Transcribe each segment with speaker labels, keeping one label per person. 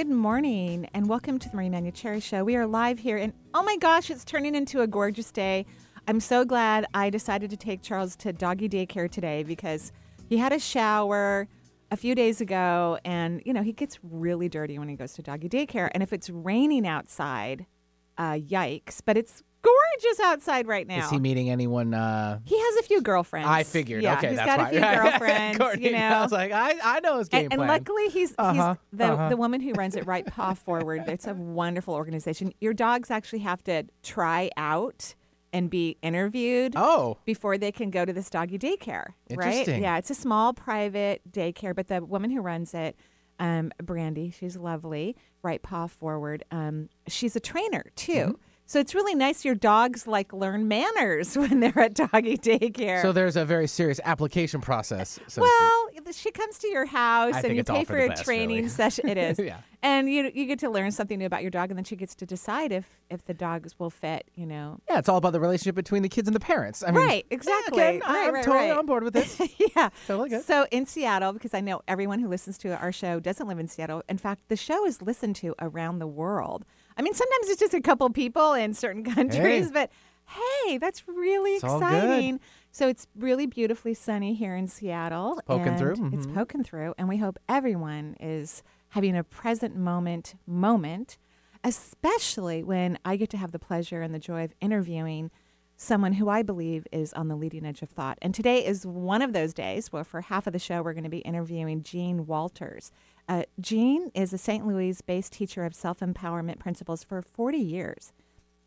Speaker 1: Good morning and welcome to the Marie Manucheri Show. We are live here and oh my gosh, it's turning into a gorgeous day. I'm so glad I decided to take Charles to doggy daycare today because he had a shower a few days ago and you know, he gets really dirty when he goes to doggy daycare and if it's raining outside, uh, yikes, but it's gorgeous outside right now.
Speaker 2: Is he meeting anyone? Uh,
Speaker 1: he has a few girlfriends.
Speaker 2: I figured.
Speaker 1: Yeah,
Speaker 2: okay,
Speaker 1: he's
Speaker 2: that's
Speaker 1: got a few girlfriends.
Speaker 2: Courtney,
Speaker 1: you know,
Speaker 2: I was like, I, I know his game
Speaker 1: and, and luckily he's,
Speaker 2: Uh-huh,
Speaker 1: he's the,
Speaker 2: uh-huh.
Speaker 1: the woman who runs it right paw forward it's a wonderful organization your dogs actually have to try out and be interviewed
Speaker 2: oh,
Speaker 1: before they can go to this doggy daycare right yeah it's a small private daycare but the woman who runs it um, brandy she's lovely right paw forward um, she's a trainer too
Speaker 2: Mm-hmm.
Speaker 1: So it's really nice your dogs like learn manners when they're at doggy daycare
Speaker 2: so there's a very serious application process. So
Speaker 1: well, she comes to your house
Speaker 2: I
Speaker 1: and you pay
Speaker 2: for
Speaker 1: for a
Speaker 2: best,
Speaker 1: training
Speaker 2: really.
Speaker 1: session. It is,
Speaker 2: Yeah.
Speaker 1: and you you get to learn something new about your dog, and then she gets to decide if if the dogs will fit. You know,
Speaker 2: yeah, it's all about the relationship between the kids and the parents. I mean,
Speaker 1: right?
Speaker 2: yeah,
Speaker 1: Exactly.
Speaker 2: again,
Speaker 1: right,
Speaker 2: I'm
Speaker 1: right,
Speaker 2: totally
Speaker 1: right.
Speaker 2: on board with this.
Speaker 1: yeah,
Speaker 2: Totally good.
Speaker 1: So in Seattle, because I know everyone who listens to our show doesn't live in Seattle. In fact, the show is listened to around the world. I mean, sometimes it's just a couple people in certain countries,
Speaker 2: Hey.
Speaker 1: but hey, that's really
Speaker 2: It's
Speaker 1: exciting. So it's really beautifully sunny here in Seattle.
Speaker 2: poking
Speaker 1: and
Speaker 2: through,
Speaker 1: It's
Speaker 2: mhm.
Speaker 1: poking through, and we hope everyone is having a present moment moment, especially when I get to have the pleasure and the joy of interviewing someone who I believe is on the leading edge of thought. And today is one of those days where, for half of the show, we're going to be interviewing Jean Walters. Uh, Jean is a St. Louis based teacher of self empowerment principles for 40 years.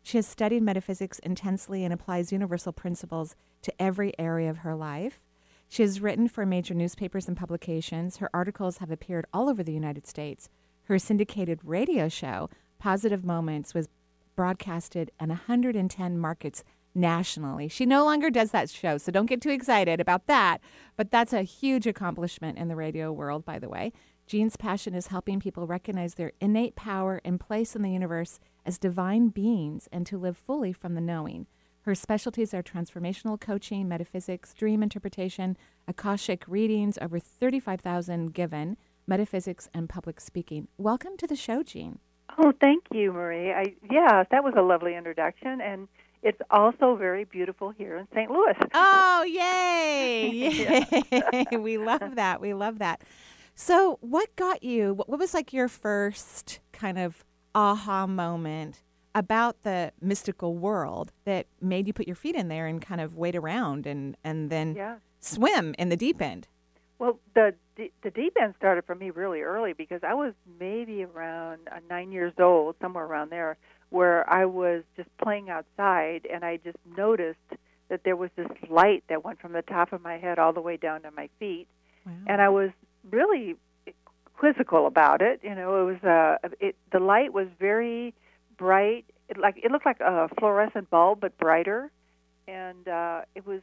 Speaker 1: She has studied metaphysics intensely and applies universal principles to every area of her life. She has written for major newspapers and publications. Her articles have appeared all over the United States. Her syndicated radio show, Positive Moments, was broadcasted in 110 markets nationally. She no longer does that show, so don't get too excited about that. But that's a huge accomplishment in the radio world, by the way. Jean's passion is helping people recognize their innate power and place in the universe as divine beings and to live fully from the knowing. Her specialties are transformational coaching, metaphysics, dream interpretation, Akashic readings, over 35,000 given, metaphysics, and public speaking. Welcome to the show, Jean.
Speaker 3: Oh, thank you, Marie. I yeah, that was a lovely introduction, and it's also very beautiful here in St. Louis.
Speaker 1: Oh, yay! Yay! we love that. We love that. So, what got you? What was like your first kind of aha moment about the mystical world that made you put your feet in there and kind of wait around and and then
Speaker 3: Yeah.
Speaker 1: swim in the deep end?
Speaker 3: Well, the the the deep end started for me really early because I was maybe around uh, nine years old, somewhere around there, where I was just playing outside, and I just noticed that there was this light that went from the top of my head all the way down to my feet,
Speaker 1: Wow.
Speaker 3: and I was really quizzical about it. You know, it was uh, it the light was very bright. It like it looked like a fluorescent bulb, but brighter, and uh, it was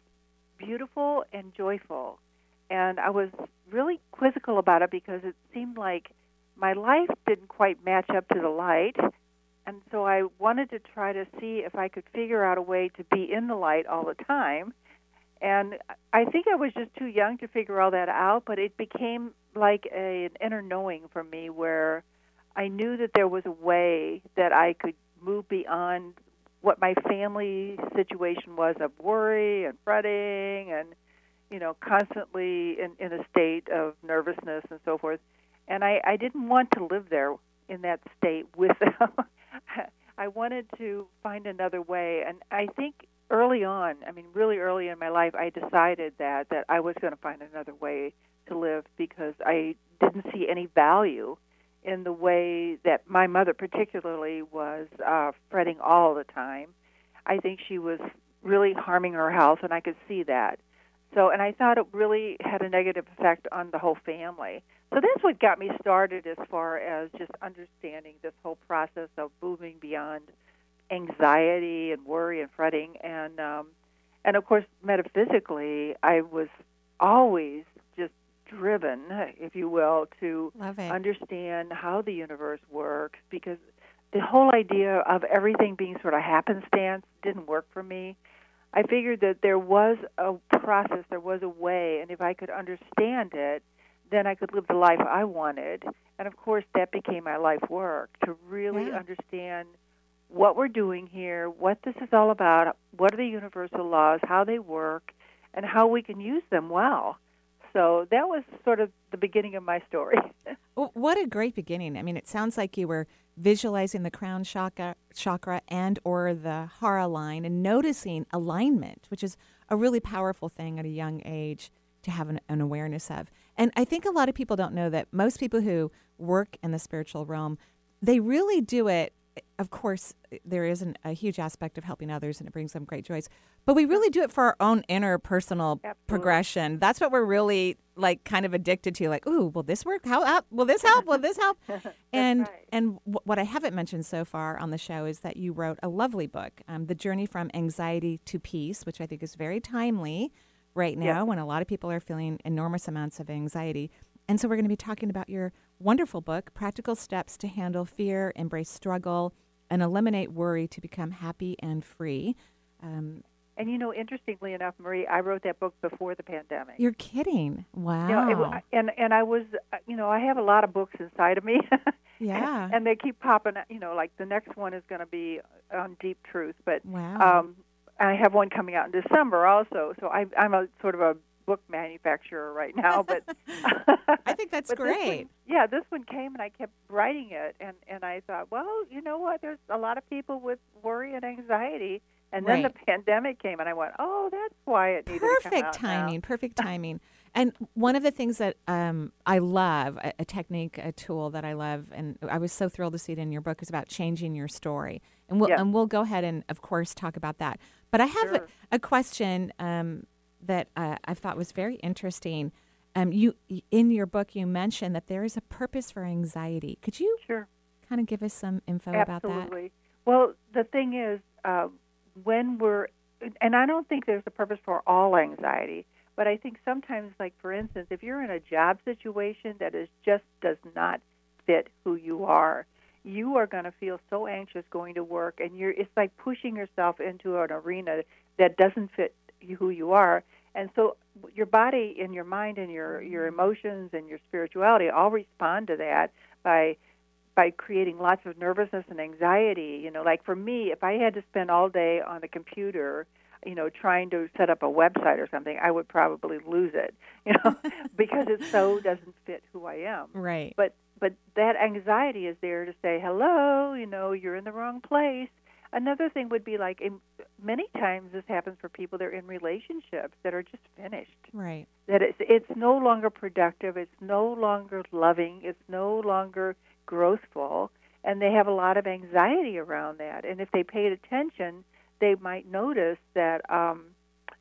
Speaker 3: beautiful and joyful. And I was really quizzical about it because it seemed like my life didn't quite match up to the light. And so I wanted to try to see if I could figure out a way to be in the light all the time. And I think I was just too young to figure all that out, but it became like a, an inner knowing for me where I knew that there was a way that I could move beyond what my family situation was of worry and fretting and you know constantly in, in a state of nervousness and so forth. And I, I didn't want to live there in that state with them I wanted to find another way and I think early on I mean really early in my life I decided that that I was going to find another way to live because I didn't see any value in the way that my mother particularly was uh fretting all the time. I think she was really harming her health and I could see that. So, and I thought it really had a negative effect on the whole family. So that's what got me started as far as just understanding this whole process of moving beyond anxiety and worry and fretting, and um, and of course metaphysically, I was always just driven, if you will, to understand how the universe works because the whole idea of everything being sort of happenstance didn't work for me. I figured that there was a process, there was a way, and if I could understand it, then I could live the life I wanted. And of course, that became my life work to really
Speaker 1: Yeah.
Speaker 3: understand what we're doing here, what this is all about, what are the universal laws, how they work, and how we can use them well. So that was sort of the beginning of my story.
Speaker 1: Well, what a great beginning. I mean, it sounds like you were visualizing the crown chakra, chakra and or the hara line and noticing alignment, which is a really powerful thing at a young age to have an, an awareness of. And I think a lot of people don't know that most people who work in the spiritual realm, they really do it. Of course, there is an, a huge aspect of helping others, and it brings them great joys. But we really do it for our own inner personal
Speaker 3: Absolutely.
Speaker 1: progression. That's what we're really like, kind of addicted to. Like, ooh, will this work? How will this help? Will this help? and
Speaker 3: right.
Speaker 1: and w- what I haven't mentioned so far on the show is that you wrote a lovely book, um, "The Journey from Anxiety to Peace," which I think is very timely right now when a lot of people are feeling enormous amounts of anxiety. And so we're going to be talking about your wonderful book, Practical Steps to Handle Fear, Embrace Struggle, and Eliminate Worry to Become Happy and Free. Um,
Speaker 3: And you know, interestingly enough, Marie, I wrote that book before the pandemic.
Speaker 1: you're kidding. Wow.
Speaker 3: You know, it, and and I was, uh, you know, I have a lot of books inside of me.
Speaker 1: Yeah.
Speaker 3: and, and they keep popping. You know, like the next one is going to be on deep truth, but
Speaker 1: wow.
Speaker 3: um, I have one coming out in December also. So I, I'm a sort of a book manufacturer right now, but
Speaker 1: I think that's
Speaker 3: this one-
Speaker 1: great.
Speaker 3: yeah, this one came and I kept writing it, and and I thought, well, you know what? There's a lot of people with worry and anxiety, and then
Speaker 1: Right.
Speaker 3: the pandemic came, and I went, oh, that's why it needed to come
Speaker 1: perfect
Speaker 3: out now.
Speaker 1: timing perfect timing and one of the things that um, i love a, a technique a tool that i love and i was so thrilled to see it in your book is about changing your story and we'll,
Speaker 3: Yes.
Speaker 1: and we'll go ahead and of course talk about that but i have a,
Speaker 3: Sure.
Speaker 1: a question um, that uh, i thought was very interesting um, you in your book you mentioned that there is a purpose for anxiety could you
Speaker 3: Sure.
Speaker 1: kind of give us some info about that
Speaker 3: Absolutely. Well, the thing is, uh, when we're, and I don't think there's a purpose for all anxiety, but I think sometimes, like for instance, if you're in a job situation that is just does not fit who you are, you are going to feel so anxious going to work, and you're it's like pushing yourself into an arena that doesn't fit who you are, and so your body and your mind and your your emotions and your spirituality all respond to that by by creating lots of nervousness and anxiety. You know, like for me, if I had to spend all day on the computer, you know, trying to set up a website or something, I would probably lose it. You know, because it so doesn't fit who I am.
Speaker 1: right
Speaker 3: But but that anxiety is there to say hello. You know, you're in the wrong place. Another thing would be like in, many times this happens for people that are in relationships that are just finished
Speaker 1: right
Speaker 3: that it's it's no longer productive, it's no longer loving, it's no longer growthful, and they have a lot of anxiety around that. And if they paid attention, they might notice that um,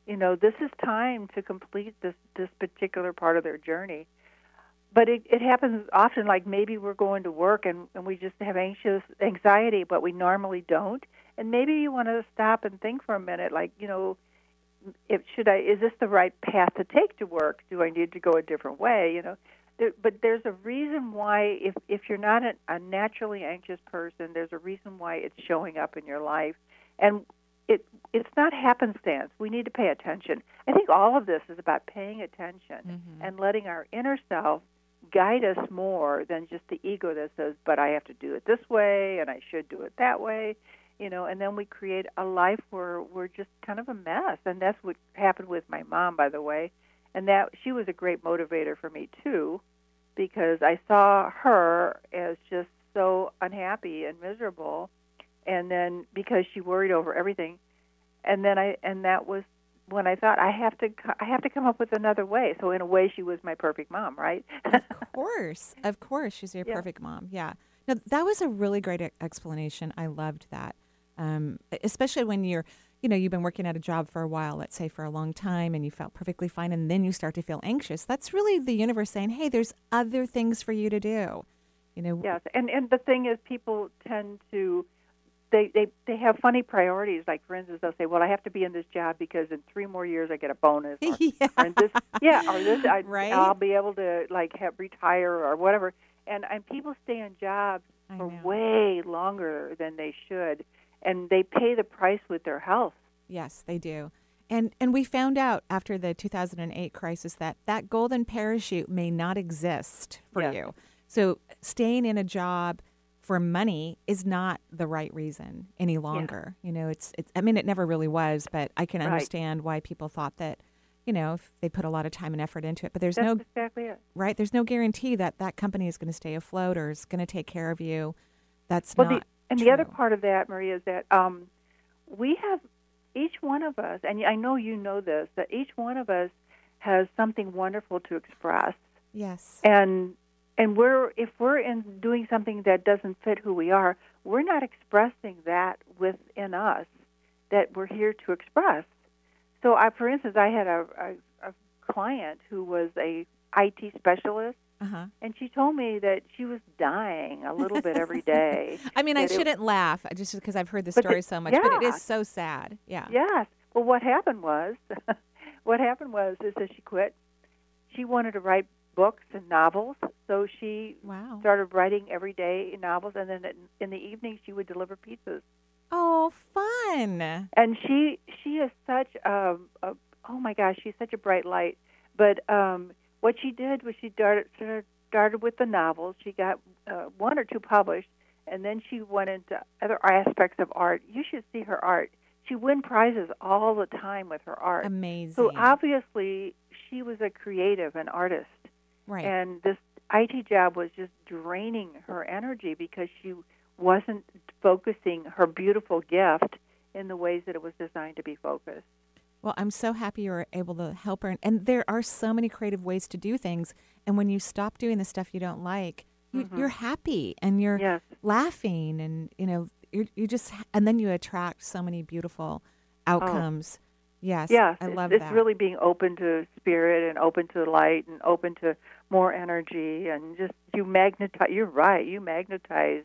Speaker 3: you know this is time to complete this this particular part of their journey. But it, it happens often, like maybe we're going to work and, and we just have anxious anxiety, but we normally don't. And maybe you want to stop and think for a minute, like you know, if should I is this the right path to take to work? Do I need to go a different way? You know, there, but there's a reason why if if you're not a, a naturally anxious person, there's a reason why it's showing up in your life, and it it's not happenstance. We need to pay attention. I think all of this is about paying attention
Speaker 1: Mhm.
Speaker 3: and letting our inner self guide us more than just the ego that says, "But I have to do it this way, and I should do it that way." you know, and then we create a life where we're just kind of a mess. And that's what happened with my mom, by the way. And that she was a great motivator for me too, because I saw her as just so unhappy and miserable, and then because she worried over everything, and then I and that was when I thought I have to I have to come up with another way. So in a way, she was my perfect mom, right?
Speaker 1: of course, of course, she's your
Speaker 3: Yeah.
Speaker 1: perfect mom. Yeah. No, that was a really great explanation. I loved that, um, especially when you're you know, you've been working at a job for a while, let's say for a long time, and you felt perfectly fine, and then you start to feel anxious. That's really the universe saying, "Hey, there's other things for you to do." You know.
Speaker 3: Yes, and and the thing is, people tend to. They, they they have funny priorities. Like for instance, they'll say, "Well, I have to be in this job because in three more years I get a bonus." Or,
Speaker 1: yeah.
Speaker 3: or this, yeah, or this, I,
Speaker 1: Right.
Speaker 3: I'll be able to like have retire or whatever. And and people stay in jobs
Speaker 1: I
Speaker 3: for
Speaker 1: know.
Speaker 3: way longer than they should, and they pay the price with their health.
Speaker 1: Yes, they do. And and we found out after the 2008 crisis that that golden parachute may not exist for
Speaker 3: Yes.
Speaker 1: you. So staying in a job for money is not the right reason any longer. You know, it's it's I mean it never really was, but I can
Speaker 3: Right.
Speaker 1: understand why people thought that you know, if they put a lot of time and effort into it, but there's
Speaker 3: That's
Speaker 1: no
Speaker 3: exactly it.
Speaker 1: right, there's no guarantee that that company is going to stay afloat or is going to take care of you. That's
Speaker 3: Well,
Speaker 1: not
Speaker 3: the, and the other part of that, Maria, is that um, we have each one of us, and I know you know this, that each one of us has something wonderful to express,
Speaker 1: Yes.
Speaker 3: and and we're if we're in doing something that doesn't fit who we are, we're not expressing that within us that we're here to express. So, I, for instance, I had a, a, a client who was a IT specialist,
Speaker 1: Uh-huh.
Speaker 3: and she told me that she was dying a little bit every day.
Speaker 1: I mean, I shouldn't laugh uh, just because I've heard the story so much, but it is so sad. Yeah.
Speaker 3: Yes. Well, what happened was, what happened was, is that she quit. She wanted to write books and novels, so she
Speaker 1: Wow.
Speaker 3: started writing every day novels, and then in- the evening she would deliver pizzas.
Speaker 1: Oh, fun.
Speaker 3: And she she is such a, a oh my gosh, she's such a bright light. But um, what she did was she started started- started with the novels. She got uh, one or two published, and then she went into other aspects of art. You should see her art. She win prizes all the time with her art.
Speaker 1: Amazing.
Speaker 3: So obviously, she was a creative, an artist,
Speaker 1: right.
Speaker 3: and this IT job was just draining her energy because she wasn't focusing her beautiful gift in the ways that it was designed to be focused.
Speaker 1: well, I'm so happy you were able to help her. And there are so many creative ways to do things. And when you stop doing the stuff you don't like, you,
Speaker 3: Mhm.
Speaker 1: you're happy and you're
Speaker 3: Yes.
Speaker 1: laughing and, you know, you're, you just, and then you attract so many beautiful outcomes. Yes.
Speaker 3: Yes,
Speaker 1: I
Speaker 3: it's,
Speaker 1: love
Speaker 3: it's
Speaker 1: that.
Speaker 3: really being open to spirit and open to light and open to more energy and just you magnetize. You're right. You magnetize,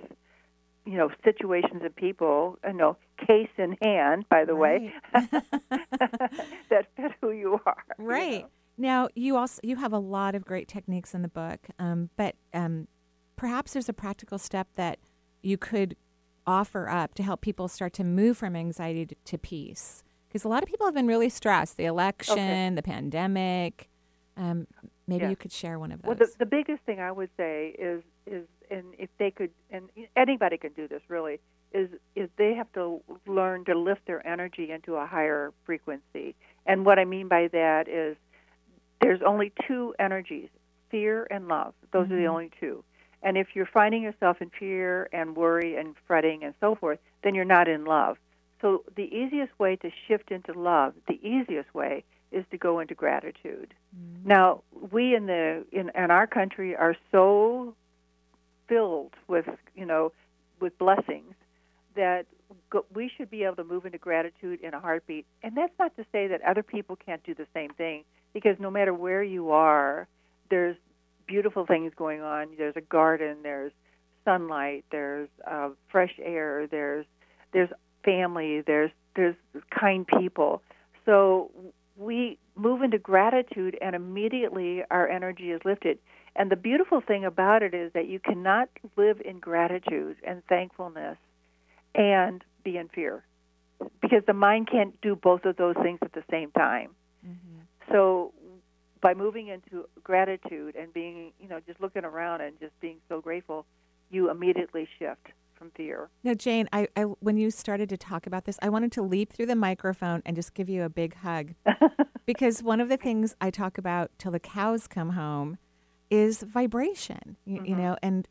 Speaker 3: you know, situations and people. You know, case in hand, by the way, that fit who you are. you
Speaker 1: Right.
Speaker 3: know.
Speaker 1: Now, you also you have a lot of great techniques in the book, um, but um, perhaps there's a practical step that you could offer up to help people start to move from anxiety to, to peace. Because a lot of people have been really stressed. The election, the pandemic. Um, maybe
Speaker 3: Yes.
Speaker 1: you could share one of those.
Speaker 3: Well, the, the biggest thing I would say is is and if they could and anybody can do this really is is they have to learn to lift their energy into a higher frequency. And what I mean by that is there's only two energies, fear and love. Those are the
Speaker 1: Mhm.
Speaker 3: only two. And if you're finding yourself in fear and worry and fretting and so forth, then you're not in love. So the easiest way to shift into love, the easiest way is to go into gratitude.
Speaker 1: Mm.
Speaker 3: Now, we in the in, in our country are so filled with you know with blessings that go, we should be able to move into gratitude in a heartbeat. And that's not to say that other people can't do the same thing, because no matter where you are, there's beautiful things going on. There's a garden. There's sunlight. There's uh, fresh air. There's there's family. There's there's kind people. So we move into gratitude, and immediately our energy is lifted. And the beautiful thing about it is that you cannot live in gratitude and thankfulness and be in fear because the mind can't do both of those things at the same time.
Speaker 1: Mhm.
Speaker 3: So by moving into gratitude and being, you know, just looking around and just being so grateful, you immediately shift from fear.
Speaker 1: Now, Jane, I, I when you started to talk about this, I wanted to leap through the microphone and just give you a big hug because one of the things I talk about till the cows come home is vibration. You, you
Speaker 3: Mhm.
Speaker 1: know, and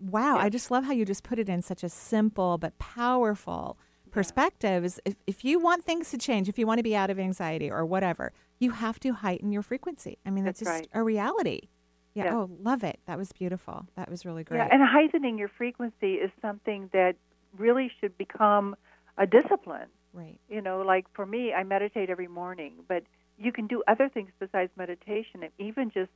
Speaker 1: wow, I just love how you just put it in such a simple but powerful perspective. Is if, if you want things to change, if you want to be out of anxiety or whatever, you have to heighten your frequency. I mean, that's,
Speaker 3: That's
Speaker 1: just
Speaker 3: right.
Speaker 1: a reality. Yeah.
Speaker 3: Yeah.
Speaker 1: Oh, love it. That was beautiful. That was really great.
Speaker 3: Yeah, and heightening your frequency is something that really should become a discipline.
Speaker 1: Right.
Speaker 3: You know, like for me, I meditate every morning, but you can do other things besides meditation, and even just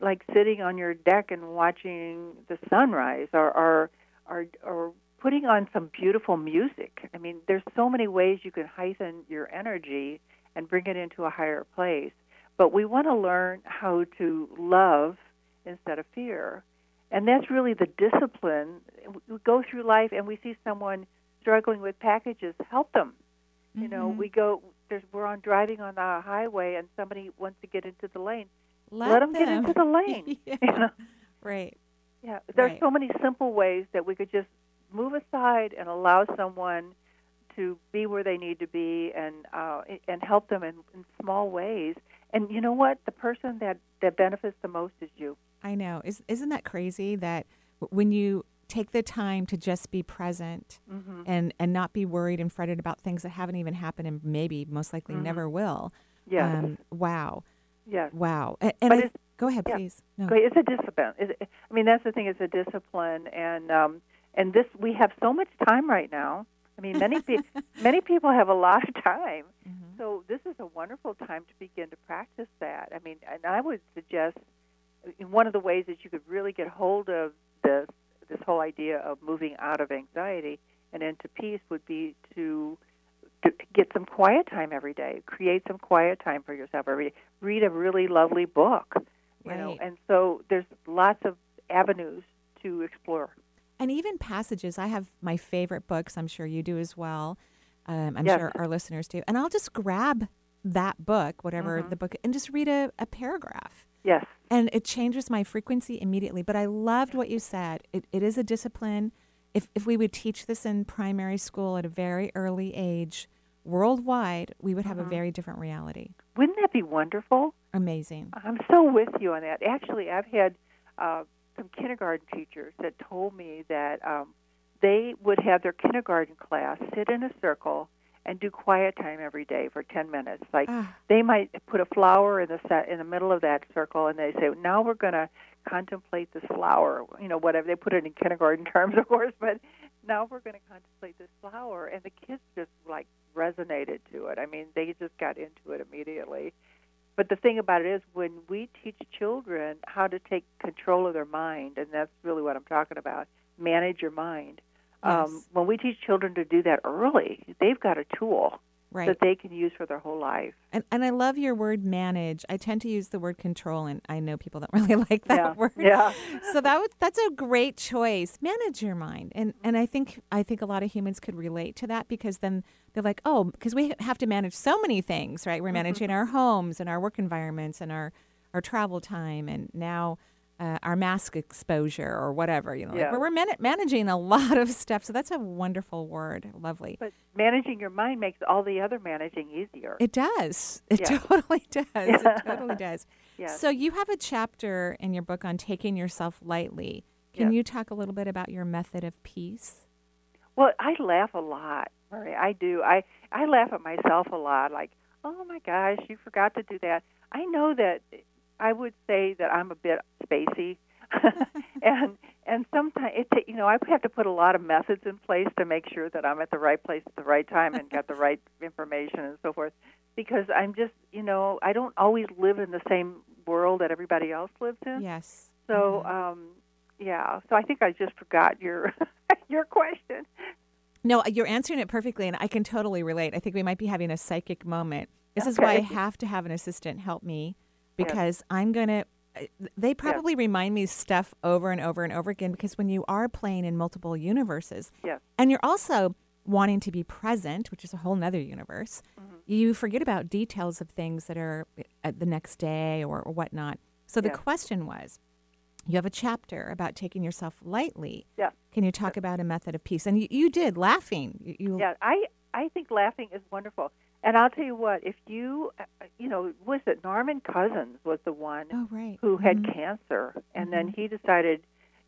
Speaker 3: like sitting on your deck and watching the sunrise, or or or, or putting on some beautiful music. I mean, there's so many ways you can heighten your energy and bring it into a higher place. But we want to learn how to love instead of fear. And that's really the discipline. We go through life and we see someone struggling with packages, help them. Mm-hmm. You know,
Speaker 1: Mm-hmm.
Speaker 3: we go there's we're on driving on the highway and somebody wants to get into the lane.
Speaker 1: Let,
Speaker 3: them, get into the lane.
Speaker 1: yeah.
Speaker 3: You know?
Speaker 1: Right.
Speaker 3: Yeah, there's
Speaker 1: Right.
Speaker 3: so many simple ways that we could just move aside and allow someone to be where they need to be and uh, and help them in, in small ways. And you know what? The person that that benefits the most is you.
Speaker 1: I know. Is isn't that crazy that when you take the time to just be present
Speaker 3: Mm-hmm.
Speaker 1: and and not be worried and fretted about things that haven't even happened and maybe most likely
Speaker 3: Mhm.
Speaker 1: never will.
Speaker 3: Yes,
Speaker 1: Um, wow.
Speaker 3: yes.
Speaker 1: Wow. And,
Speaker 3: But
Speaker 1: I, go ahead,
Speaker 3: yeah.
Speaker 1: please. No.
Speaker 3: It's a discipline. I mean, that's the thing. It's a discipline, and um, and this we have so much time right now. I mean, many pe- many people have a lot of time,
Speaker 1: Mhm.
Speaker 3: so this is a wonderful time to begin to practice that. I mean, and I would suggest one of the ways that you could really get hold of this this whole idea of moving out of anxiety and into peace would be to to get some quiet time every day. Create some quiet time for yourself every day. Read a really lovely book. You know,
Speaker 1: Right.
Speaker 3: and so there's lots of avenues to explore.
Speaker 1: And even passages. I have my favorite books. I'm sure you do as well. Um, I'm
Speaker 3: Yes.
Speaker 1: sure our listeners do. And I'll just grab that book, whatever
Speaker 3: Mhm.
Speaker 1: the book, and just read a, a paragraph.
Speaker 3: Yes.
Speaker 1: and it changes my frequency immediately. But I loved what you said. It, it is a discipline. If, if we would teach this in primary school at a very early age, worldwide, we would have a
Speaker 3: Mhm.
Speaker 1: very different reality.
Speaker 3: Wouldn't that be wonderful?
Speaker 1: Amazing.
Speaker 3: I'm so with you on that. Actually, I've had uh, some kindergarten teachers that told me that um, they would have their kindergarten class sit in a circle and do quiet time every day for 10 minutes. Like
Speaker 1: Ah,
Speaker 3: they might put a flower in the set in the middle of that circle, and they say, "Now we're going to contemplate this flower." You know, whatever they put it in kindergarten terms, of course, but now we're going to contemplate this flower, and the kids just like resonated to it. I mean, they just got into it immediately. But the thing about it is, when we teach children how to take control of their mind, and that's really what I'm talking about, manage your mind. Um,
Speaker 1: Yes.
Speaker 3: when we teach children to do that early, they've got a tool
Speaker 1: right.
Speaker 3: that they can use for their whole life.
Speaker 1: and, and I love your word manage. I tend to use the word control, and I know people don't really like that
Speaker 3: yeah.
Speaker 1: word.
Speaker 3: Yeah.
Speaker 1: so that was, that's a great choice. Manage your mind, and and I think I think a lot of humans could relate to that because then they're like, oh, because we have to manage so many things, right? We're
Speaker 3: Mm-hmm.
Speaker 1: managing our homes and our work environments and our our travel time, and now. Uh, our mask exposure or whatever, you know,
Speaker 3: Yeah.
Speaker 1: we're, we're man- managing a lot of stuff. So that's a wonderful word. Lovely.
Speaker 3: But managing your mind makes all the other managing easier.
Speaker 1: It does. It
Speaker 3: Yeah.
Speaker 1: totally does.
Speaker 3: Yeah.
Speaker 1: It totally does.
Speaker 3: yes.
Speaker 1: So you have a chapter in your book on taking yourself lightly. Can
Speaker 3: Yes.
Speaker 1: you talk a little bit about your method of peace?
Speaker 3: Well, I laugh a lot, Marie. I do. I I laugh at myself a lot. Like, oh my gosh, you forgot to do that. I know that. I would say that I'm a bit spacey, and and sometimes it. You know, I have to put a lot of methods in place to make sure that I'm at the right place at the right time and got the right information and so forth. Because I'm just, you know, I don't always live in the same world that everybody else lives in.
Speaker 1: Yes.
Speaker 3: So,
Speaker 1: Mhm.
Speaker 3: um, yeah. So I think I just forgot your your question.
Speaker 1: No, you're answering it perfectly, and I can totally relate. I think we might be having a psychic moment. This is why I have to have an assistant help me Because I'm going to. They probably remind me stuff over and over and over again because when you are playing in multiple universes,
Speaker 3: Yes.
Speaker 1: and you're also wanting to be present, which is a whole nother universe,
Speaker 3: Mm-hmm.
Speaker 1: you forget about details of things that are at the next day or, or whatnot. So the
Speaker 3: Yeah.
Speaker 1: question was, you have a chapter about taking yourself lightly.
Speaker 3: Yeah.
Speaker 1: Can you talk about a method of peace? And you, you did laughing. You, you
Speaker 3: Yeah, I I think laughing is wonderful. And I'll tell you what, if you, uh, you know, was it Norman Cousins was the one
Speaker 1: Oh right.
Speaker 3: who had
Speaker 1: Mhm.
Speaker 3: cancer, and then he decided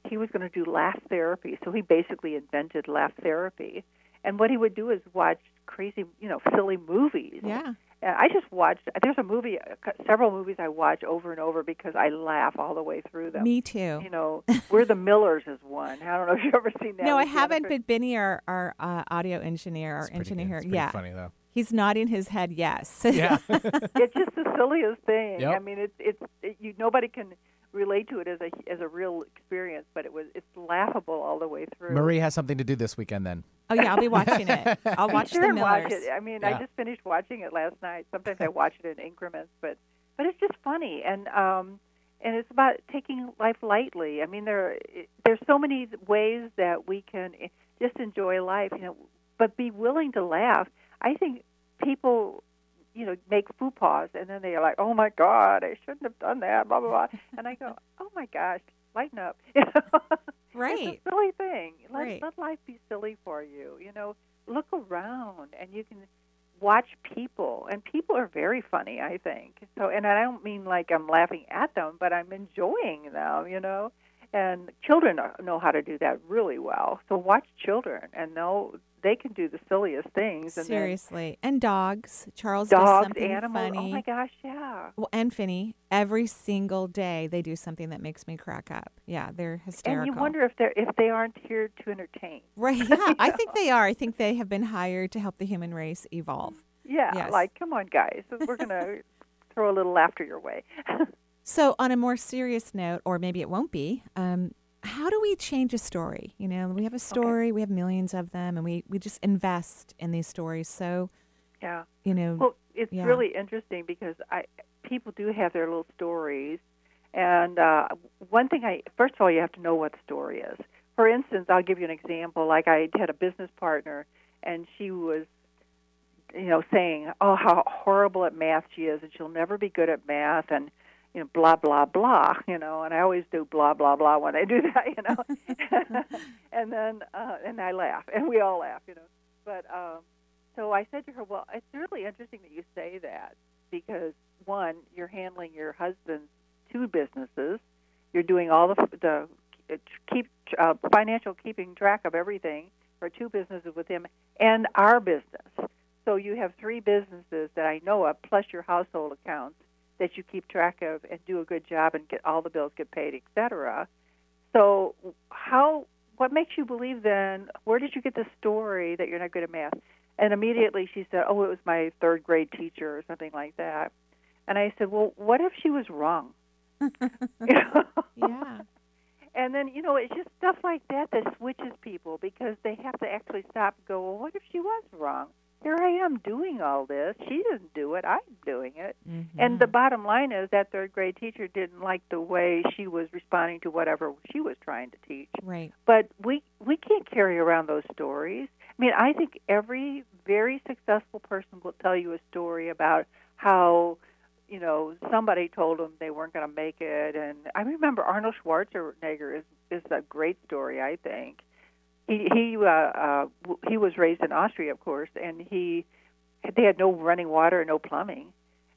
Speaker 3: he was going to do laugh therapy. So he basically invented laugh therapy. And what he would do is watch crazy, you know, silly movies.
Speaker 1: Yeah.
Speaker 3: And I just watched. There's a movie, uh, several movies I watch over and over because I laugh all the way through them.
Speaker 1: Me too.
Speaker 3: You know, We're the Millers is one. I don't know if you've ever seen that.
Speaker 1: no, I haven't.
Speaker 3: Jennifer-
Speaker 1: But Benny, our our uh, audio engineer, our
Speaker 2: It's
Speaker 1: engineer here,
Speaker 2: It's pretty
Speaker 1: yeah,
Speaker 2: funny though.
Speaker 1: He's nodding his head yes.
Speaker 2: Yeah.
Speaker 3: it's just the silliest thing.
Speaker 2: Yep.
Speaker 3: I mean, it's it's it, you nobody can relate to it as a as a real experience, but it was it's laughable all the way through.
Speaker 2: Marie has something to do this weekend then.
Speaker 1: oh yeah, I'll be watching it. I'll watch
Speaker 3: sure
Speaker 1: the
Speaker 3: and watch it. I mean,
Speaker 2: Yeah.
Speaker 3: I just finished watching it last night. Sometimes I watch it in increments, but but it's just funny and um and it's about taking life lightly. I mean, there there's so many ways that we can eh, just enjoy life, you know, but be willing to laugh. I think people you know, make faux pas, and then they're like, "Oh my God, I shouldn't have done that," blah blah blah. And I go, "Oh my gosh, lighten up." You know?
Speaker 1: Right.
Speaker 3: It's a silly thing. Let
Speaker 1: Right.
Speaker 3: let life be silly for you. You know, look around and you can watch people, and people are very funny. I think so, and I don't mean like I'm laughing at them, but I'm enjoying them. You know, and children know how to do that really well. So watch children, and know they can do the silliest things. And
Speaker 1: Seriously, and dogs. Charles does
Speaker 3: dogs,
Speaker 1: something
Speaker 3: animals.
Speaker 1: Oh funny.
Speaker 3: Oh my gosh, yeah.
Speaker 1: Well, and Finney, every single day they do something that makes me crack up. Yeah, they're hysterical.
Speaker 3: And you wonder if they are if they aren't here to entertain.
Speaker 1: Right. Yeah, I think they are. I think they have been hired to help the human race evolve.
Speaker 3: Yeah,
Speaker 1: Yes.
Speaker 3: like come on, guys, we're gonna throw a little laughter your way.
Speaker 1: So, on a more serious note, or maybe it won't be, um, how do we change a story? You know, we have a story, we have millions of them, and we, we just invest in these stories. So,
Speaker 3: yeah.
Speaker 1: you know,
Speaker 3: Well, it's
Speaker 1: Yeah.
Speaker 3: really interesting because I people do have their little stories, and uh, one thing I first of all you have to know what the story is. For instance, I'll give you an example. Like I had a business partner, and she was, you know, saying, "Oh, how horrible at math she is, and she'll never be good at math," and you know, blah blah blah. You know, and I always do blah blah blah when I do that. You know, and then uh, and I laugh, and we all laugh. You know, but. um so I said to her, "Well, it's really interesting that you say that because one, you're handling your husband's two businesses. You're doing all the the keep uh, financial keeping track of everything for two businesses with him and our business. So you have three businesses that I know of, plus your household accounts that you keep track of and do a good job and get all the bills get paid, etc. So how? What makes you believe then? Where did you get the story that you're not good at math? And immediately she said, "Oh, it was my third grade teacher or something like that." And I said, "Well, what if she was wrong?" You know?
Speaker 1: yeah.
Speaker 3: And then you know, it's just stuff like that that switches people because they have to actually stop and go, "Well, what if she was wrong? Here I am doing all this. She didn't do it. I'm doing it." Mm-hmm. And the bottom line is that third grade teacher didn't like the way she was responding to whatever she was trying to teach
Speaker 1: Right.
Speaker 3: but we we can't carry around those stories. I mean, I think every very successful person will tell you a story about how you know somebody told them they weren't going to make it, and I remember Arnold Schwarzenegger is is a great story. I think he he uh, uh, w- he was raised in Austria, of course, and he they had no running water, no plumbing.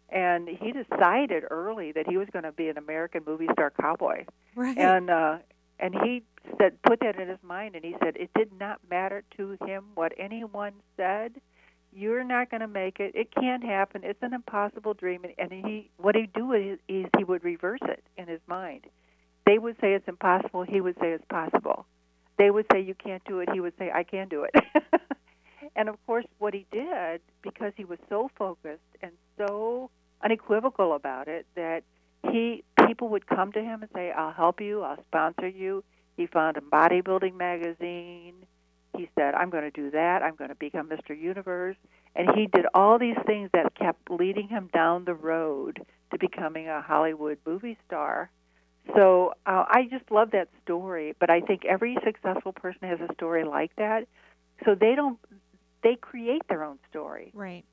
Speaker 3: And he decided early that he was going to be an American movie star cowboy.
Speaker 1: Right.
Speaker 3: and uh and he said put that in his mind and he said it did not matter to him what anyone said. You're not going to make it. It can't happen. It's an impossible dream. And, and he what he'd do is, is he would reverse it in his mind. They would say it's impossible. He would say it's possible they would say you can't do it he would say i can do it and of course what he did because he was so focused and so unequivocal about it that he people would come to him and say, "I'll help you. I'll sponsor you." He found a bodybuilding magazine. He said, "I'm going to do that. I'm going to become Mr. Universe." And he did all these things that kept leading him down the road to becoming a Hollywood movie star. So uh, I just love that story. But I think every successful person has a story like that. So they don't. They create their own story
Speaker 1: right.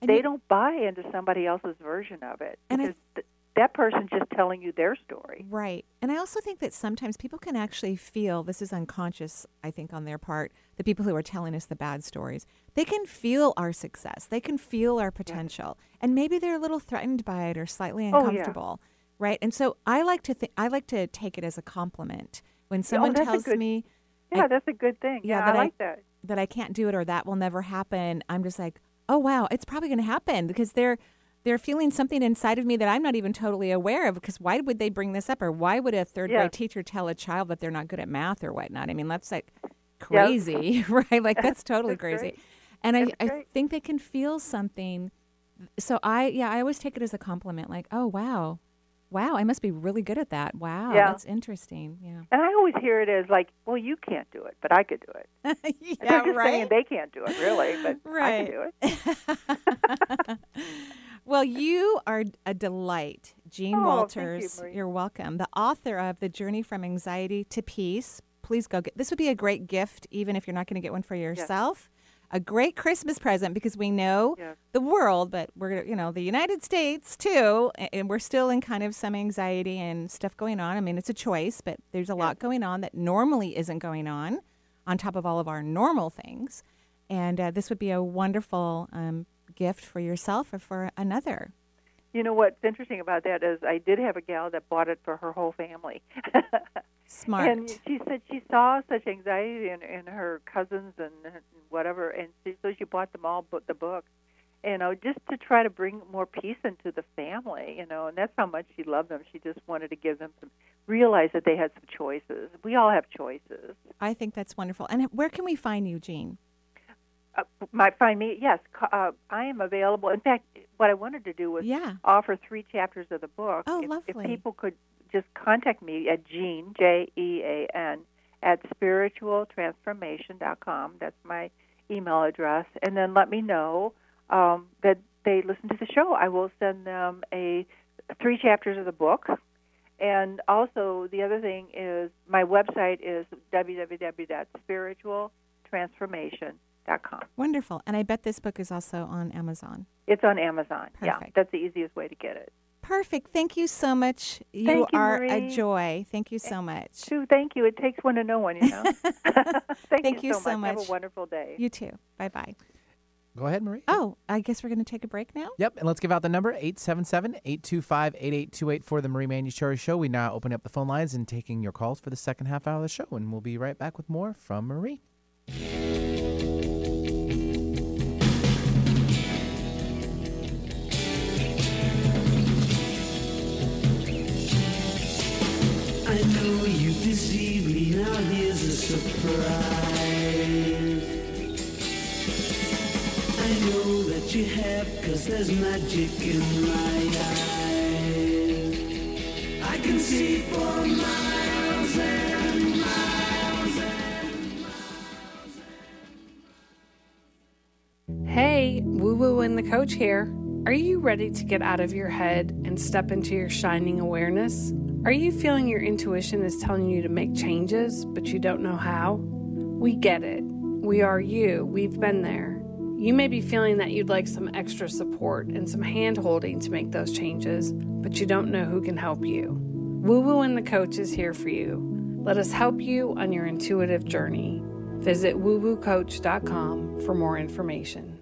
Speaker 1: And
Speaker 3: they
Speaker 1: you-
Speaker 3: don't buy into somebody else's version of it
Speaker 1: And I
Speaker 3: because th- that person's just telling you their story.
Speaker 1: Right. And I also think that sometimes people can actually feel this is unconscious, I think, on their part, the people who are telling us the bad stories. They can feel our success, they can feel our potential. And maybe they're a little threatened by it or slightly
Speaker 3: Oh, yeah.
Speaker 1: Right. And so I like to think I like to take it as a compliment. When someone
Speaker 3: oh,
Speaker 1: tells
Speaker 3: good-
Speaker 1: me
Speaker 3: Yeah,
Speaker 1: I-
Speaker 3: that's a good thing.
Speaker 1: yeah,
Speaker 3: Yeah,
Speaker 1: that
Speaker 3: I
Speaker 1: I-
Speaker 3: like that.
Speaker 1: that I can't do it or that will never happen, I'm just like, oh wow, it's probably going to happen because they're they're feeling something inside of me that I'm not even totally aware of. Because why would they bring this up, or why would a third
Speaker 3: Yeah.
Speaker 1: grade teacher tell a child that they're not good at math or whatnot? I mean, that's like crazy, right? Like that's totally
Speaker 3: That's
Speaker 1: crazy.
Speaker 3: great.
Speaker 1: And I,
Speaker 3: That's
Speaker 1: I
Speaker 3: great.
Speaker 1: think they can feel something. So I, yeah, I always take it as a compliment. Like, oh wow, wow, I must be really good at that. Wow,
Speaker 3: Yeah.
Speaker 1: that's interesting. Yeah,
Speaker 3: And I always hear it as like, well, you can't do it, but I could do it.
Speaker 1: Yeah,
Speaker 3: they're just saying
Speaker 1: right.
Speaker 3: they can't do it, really, but I can do it.
Speaker 1: well, you are a delight, Jean
Speaker 3: Oh, thank you,
Speaker 1: Walters. You're welcome. The author of The Journey from Anxiety to Peace. Please go get this would be a great gift even if you're not going to get one for yourself. A great Christmas present because we know the world, but we're you know, the United States too, and we're still in kind of some anxiety and stuff going on. I mean, it's a choice, but there's a lot going on that normally isn't going on on top of all of our normal things. And uh, this would be a wonderful um, gift for yourself or for another.
Speaker 3: You know what's interesting about that is I did have a gal that bought it for her whole family.
Speaker 1: Smart.
Speaker 3: And she said she saw such anxiety in, in her cousins and whatever, and she, so she bought them all but the book, you know, just to try to bring more peace into the family, you know, and that's how much she loved them. She just wanted to give them some, realize that they had some choices. We all have choices.
Speaker 1: I think that's wonderful. And where can we find you, Jean?
Speaker 3: Uh, might find me, yes, uh, I am available. In fact, what I wanted to do was
Speaker 1: Yeah.
Speaker 3: offer three chapters of the book.
Speaker 1: Oh,
Speaker 3: if,
Speaker 1: lovely.
Speaker 3: If people could just contact me at Jean J E A N at spiritualtransformation.com. That's my email address, and then let me know um, that they listen to the show. I will send them a three chapters of the book. And also, the other thing is my website is www.spiritualtransformation.com.
Speaker 1: Wonderful. And I bet this book is also on Amazon.
Speaker 3: It's on Amazon. Yeah, that's the easiest way to get it.
Speaker 1: Perfect. Thank you so much. You,
Speaker 3: Thank you,
Speaker 1: are a joy. Thank you eh, so much.
Speaker 3: Sue, thank you. It takes one to know one, you know. thank,
Speaker 1: Thank you
Speaker 3: so,
Speaker 1: so
Speaker 3: much.
Speaker 1: much.
Speaker 3: Have a wonderful day.
Speaker 1: You too. Bye bye.
Speaker 2: Go ahead, Marie.
Speaker 1: Oh, I guess we're going to take a break now?
Speaker 2: Yep, and let's give out the number 877-825-8828 for the Marie Manucheri Show. We now open up the phone lines and taking your calls for the second half hour of the show, and we'll be right back with more from Marie.
Speaker 4: Deceived me, now here's a surprise. I know that you have, cause there's magic in my eyes. I can see for miles and
Speaker 5: Hey, Woo Woo and the Coach here. Are you ready to get out of your head and step into your shining awareness? Are you feeling your intuition is telling you to make changes, but you don't know how? We get it. We are you. We've been there. You may be feeling that you'd like some extra support and some hand holding to make those changes, but you don't know who can help you. Woo Woo and the Coach is here for you. Let us help you on your intuitive journey. Visit woowoocoach.com for more information.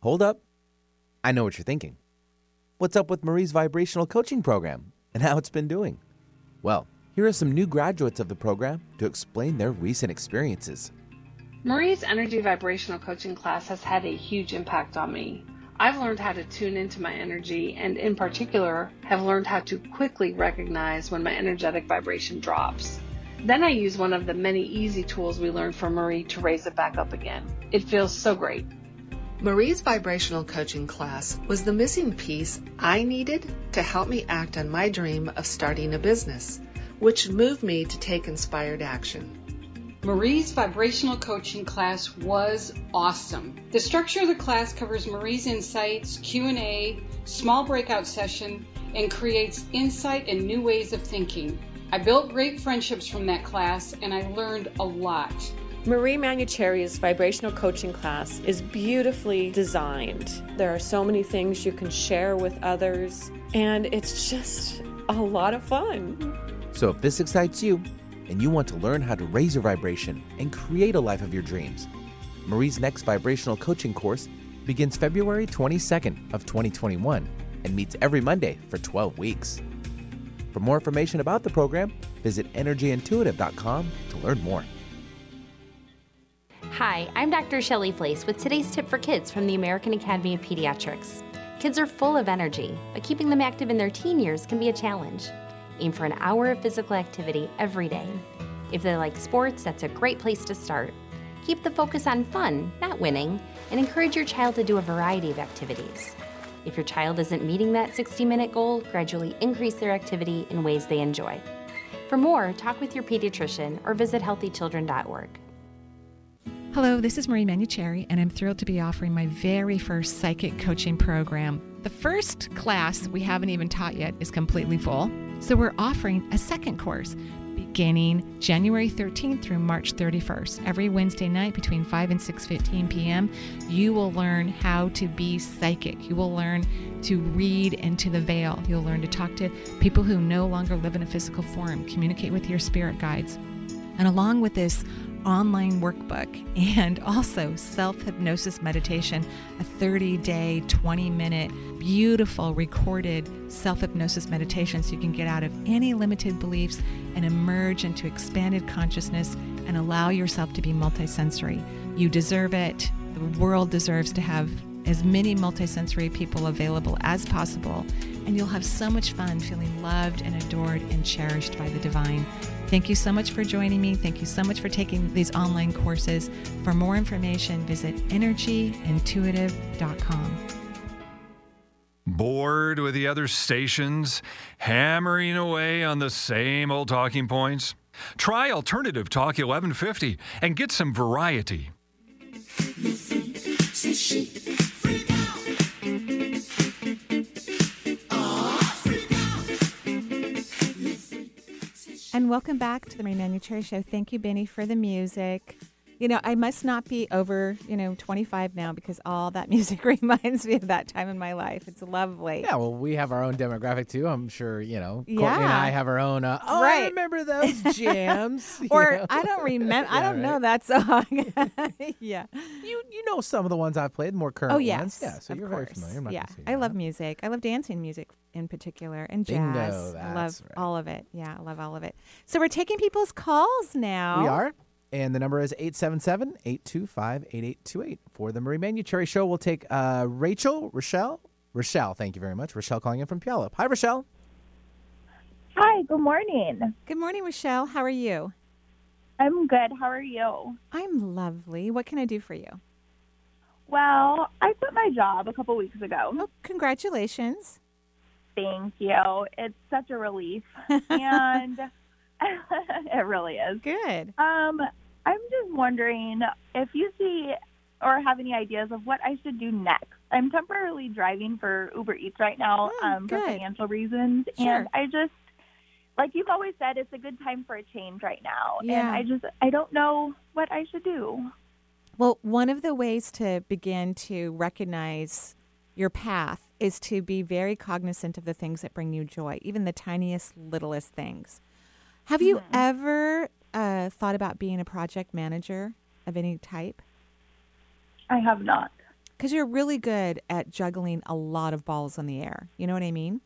Speaker 6: hold up. I know what you're thinking. What's up with Marie's vibrational coaching program and how it's been doing? Well, here are some new graduates of the program to explain their recent experiences.
Speaker 7: Marie's energy vibrational coaching class has had a huge impact on me. I've learned how to tune into my energy and, in particular, have learned how to quickly recognize when my energetic vibration drops. Then I use one of the many easy tools we learned from Marie to raise it back up again. It feels so great.
Speaker 8: Marie's vibrational coaching class was the missing piece I needed to help me act on my dream of starting a business, which moved me to take inspired action.
Speaker 9: Marie's vibrational coaching class was awesome. The structure of the class covers Marie's insights, Q&A, small breakout session, and creates insight and new ways of thinking. I built great friendships from that class and I learned a lot.
Speaker 10: Marie Manucheri's vibrational coaching class is beautifully designed. There are so many things you can share with others, and it's just a lot of fun.
Speaker 6: So if this excites you and you want to learn how to raise your vibration and create a life of your dreams, Marie's next vibrational coaching course begins February 22nd of 2021 and meets every Monday for 12 weeks. For more information about the program, visit energyintuitive.com to learn more.
Speaker 11: Hi, I'm Dr. Shelly Flais with today's tip for kids from the American Academy of Pediatrics. Kids are full of energy, but keeping them active in their teen years can be a challenge. Aim for an hour of physical activity every day. If they like sports, that's a great place to start. Keep the focus on fun, not winning, and encourage your child to do a variety of activities. If your child isn't meeting that 60 minute goal, gradually increase their activity in ways they enjoy. For more, talk with your pediatrician or visit healthychildren.org.
Speaker 1: Hello, this is Marie Manucheri, and I'm thrilled to be offering my very first psychic coaching program. The first class we haven't even taught yet is completely full, so we're offering a second course beginning January 13th through March 31st. Every Wednesday night between 5 and 6:15 p.m., you will learn how to be psychic. You will learn to read into the veil. You'll learn to talk to people who no longer live in a physical form, communicate with your spirit guides. And along with this online workbook and also self hypnosis meditation, a 30 day, 20 minute, beautiful recorded self hypnosis meditation so you can get out of any limited beliefs and emerge into expanded consciousness and allow yourself to be multisensory. You deserve it. The world deserves to have as many multisensory people available as possible, and you'll have so much fun feeling loved and adored and cherished by the divine. Thank you so much for joining me. Thank you so much for taking these online courses. For more information, visit energyintuitive.com.
Speaker 12: Bored with the other stations, hammering away on the same old talking points? Try Alternative Talk 1150 and get some variety.
Speaker 1: And welcome back to the Marie Manucheri Show. Thank you, Benny, for the music. You know, I must not be over, you know, 25 now because all that music reminds me of that time in my life. It's lovely.
Speaker 2: Yeah, well, we have our own demographic too. I'm sure, you know, Courtney and I have our own. Uh, oh, I remember those jams.
Speaker 1: or
Speaker 2: know?
Speaker 1: I don't remember. I don't know that song. yeah.
Speaker 2: You you know some of the ones I've played, more current
Speaker 1: Oh
Speaker 2: ones.
Speaker 1: yes.
Speaker 2: Yeah, so you're
Speaker 1: course.
Speaker 2: very familiar. I'm
Speaker 1: yeah, I love music. I love dancing music in particular, and
Speaker 2: Bingo,
Speaker 1: jazz. I love
Speaker 2: right.
Speaker 1: all of it. Yeah, I love all of it. So we're taking people's calls now.
Speaker 2: We are. And the number is 877 825 8828. For the Marie Manucheri Show, we'll take uh, Rachel, Rochelle. Rochelle, thank you very much. Rochelle calling in from Puyallup. Hi, Rochelle.
Speaker 13: Hi, good morning.
Speaker 1: Good morning, Rochelle. How are you?
Speaker 13: I'm good. How are you?
Speaker 1: I'm lovely. What can I do for you?
Speaker 13: Well, I quit my job a couple weeks ago.
Speaker 1: Oh, congratulations.
Speaker 13: Thank you. It's such a relief. and it really is.
Speaker 1: Good.
Speaker 13: Um, I'm wondering if you see or have any ideas of what I should do next. I'm temporarily driving for Uber Eats right now um, for financial reasons.
Speaker 1: Sure.
Speaker 13: And I just, like you've always said, it's a good time for a change right now. And I just, I don't know what I should do.
Speaker 1: Well, one of the ways to begin to recognize your path is to be very cognizant of the things that bring you joy, even the tiniest, littlest things. Have you ever uh, thought about being a project manager of any type?
Speaker 13: I have not.
Speaker 1: Because you're really good at juggling a lot of balls in the air. You know what I mean?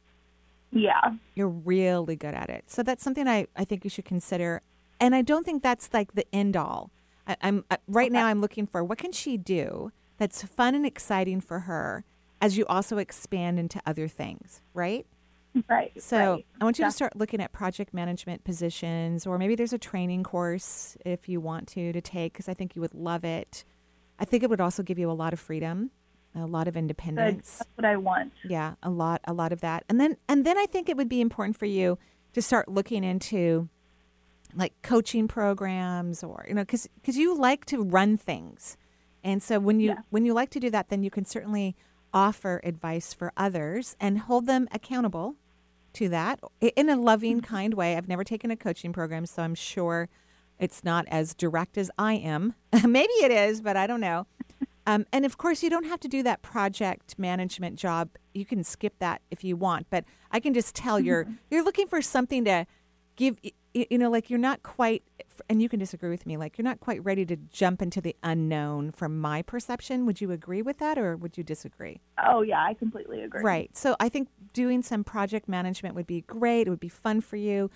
Speaker 13: Yeah.
Speaker 1: You're really good at it. So that's something I, I think you should consider. And I don't think that's like the end all. I, I'm uh, right now. I'm looking for what can she do that's fun and exciting for her, as you also expand into other things, right?
Speaker 13: Right.
Speaker 1: So
Speaker 13: right.
Speaker 1: I want you
Speaker 13: Yeah.
Speaker 1: to start looking at project management positions, or maybe there's a training course if you want to to take, because I think you would love it. I think it would also give you a lot of freedom, a lot of independence.
Speaker 13: That's what I want.
Speaker 1: Yeah, a lot, a lot of that, and then and then I think it would be important for you to start looking into like coaching programs, or you know, because because you like to run things, and so when you when you like to do that, then you can certainly offer advice for others and hold them accountable to that in a loving, kind way. I've never taken a coaching program, so I'm sure It's not as direct as I am. Maybe it is, but I don't know. Um, and of course, you don't have to do that project management job. You can skip that if you want. But I can just tell you're you're looking for something to give. You know, like you're not quite, and you can disagree with me. Like you're not quite ready to jump into the unknown. From my perception, would you agree with that, or would you disagree?
Speaker 13: Oh yeah, I completely agree.
Speaker 1: Right. So I think doing some project management would be great. It would be fun for you,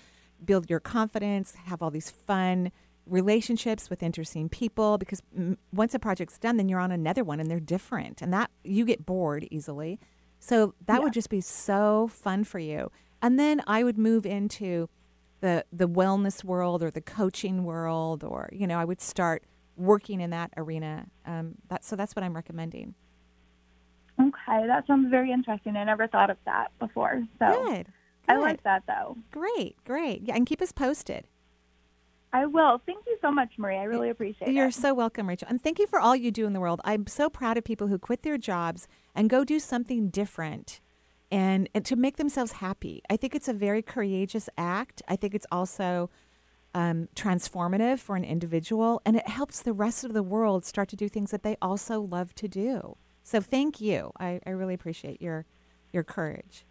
Speaker 1: build your confidence, have all these fun relationships with interesting people because mm, once a project's done then you're on another one and they're different and that you get bored easily. So that would just be so fun for you. And then I would move into the the wellness world or the coaching world or you know I would start working in that arena. Um, that so that's what I'm recommending.
Speaker 13: Okay, that sounds very interesting. I never thought of that before. So
Speaker 1: Good.
Speaker 13: I like that though.
Speaker 1: Great, great. Yeah, and keep us posted.
Speaker 13: I will. Thank you so much, Marie. I really appreciate it.
Speaker 1: You're so welcome, Rachel. And thank you for all you do in the world. I'm so proud of people who quit their jobs and go do something different and, and to make themselves happy. I think it's a very courageous act. I think it's also um, transformative for an individual and it helps the rest of the world start to do things that they also love to do. So thank you. I, I really appreciate your your courage.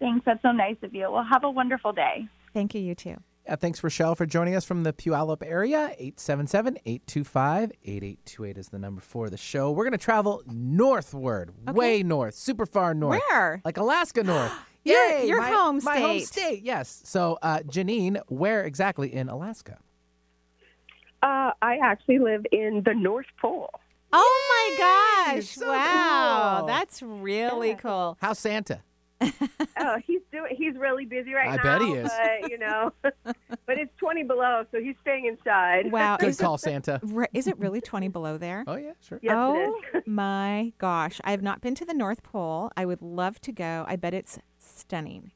Speaker 13: Thanks. That's so nice of you. Well, have a wonderful day.
Speaker 1: Thank you, you too.
Speaker 2: Yeah, thanks, Rochelle, for joining us from the Puyallup area. 877 825 8828 is the number for the show. We're going to travel northward, way north, super far north.
Speaker 1: Where?
Speaker 2: Like Alaska north.
Speaker 1: Your-
Speaker 2: Yay,
Speaker 1: your
Speaker 2: my,
Speaker 1: home
Speaker 2: My home
Speaker 1: state.
Speaker 2: state, yes. So, uh, Janine, where exactly in Alaska?
Speaker 14: Uh, I actually live in the North Pole.
Speaker 1: Oh my gosh.
Speaker 2: so
Speaker 1: wow.
Speaker 2: cool.
Speaker 1: That's really cool.
Speaker 2: How's Santa?
Speaker 14: Oh, he's doing. He's really busy right
Speaker 2: I
Speaker 14: now.
Speaker 2: bet he is.
Speaker 14: But you know, but it's 20 below, so he's staying inside.
Speaker 1: Wow.
Speaker 2: Good
Speaker 1: Is
Speaker 2: call, Santa.
Speaker 1: Re- Is it really 20 below there?
Speaker 2: Oh, yeah, sure.
Speaker 14: Yes,
Speaker 1: oh my gosh. I have not been to the North Pole. I would love to go. I bet it's stunning.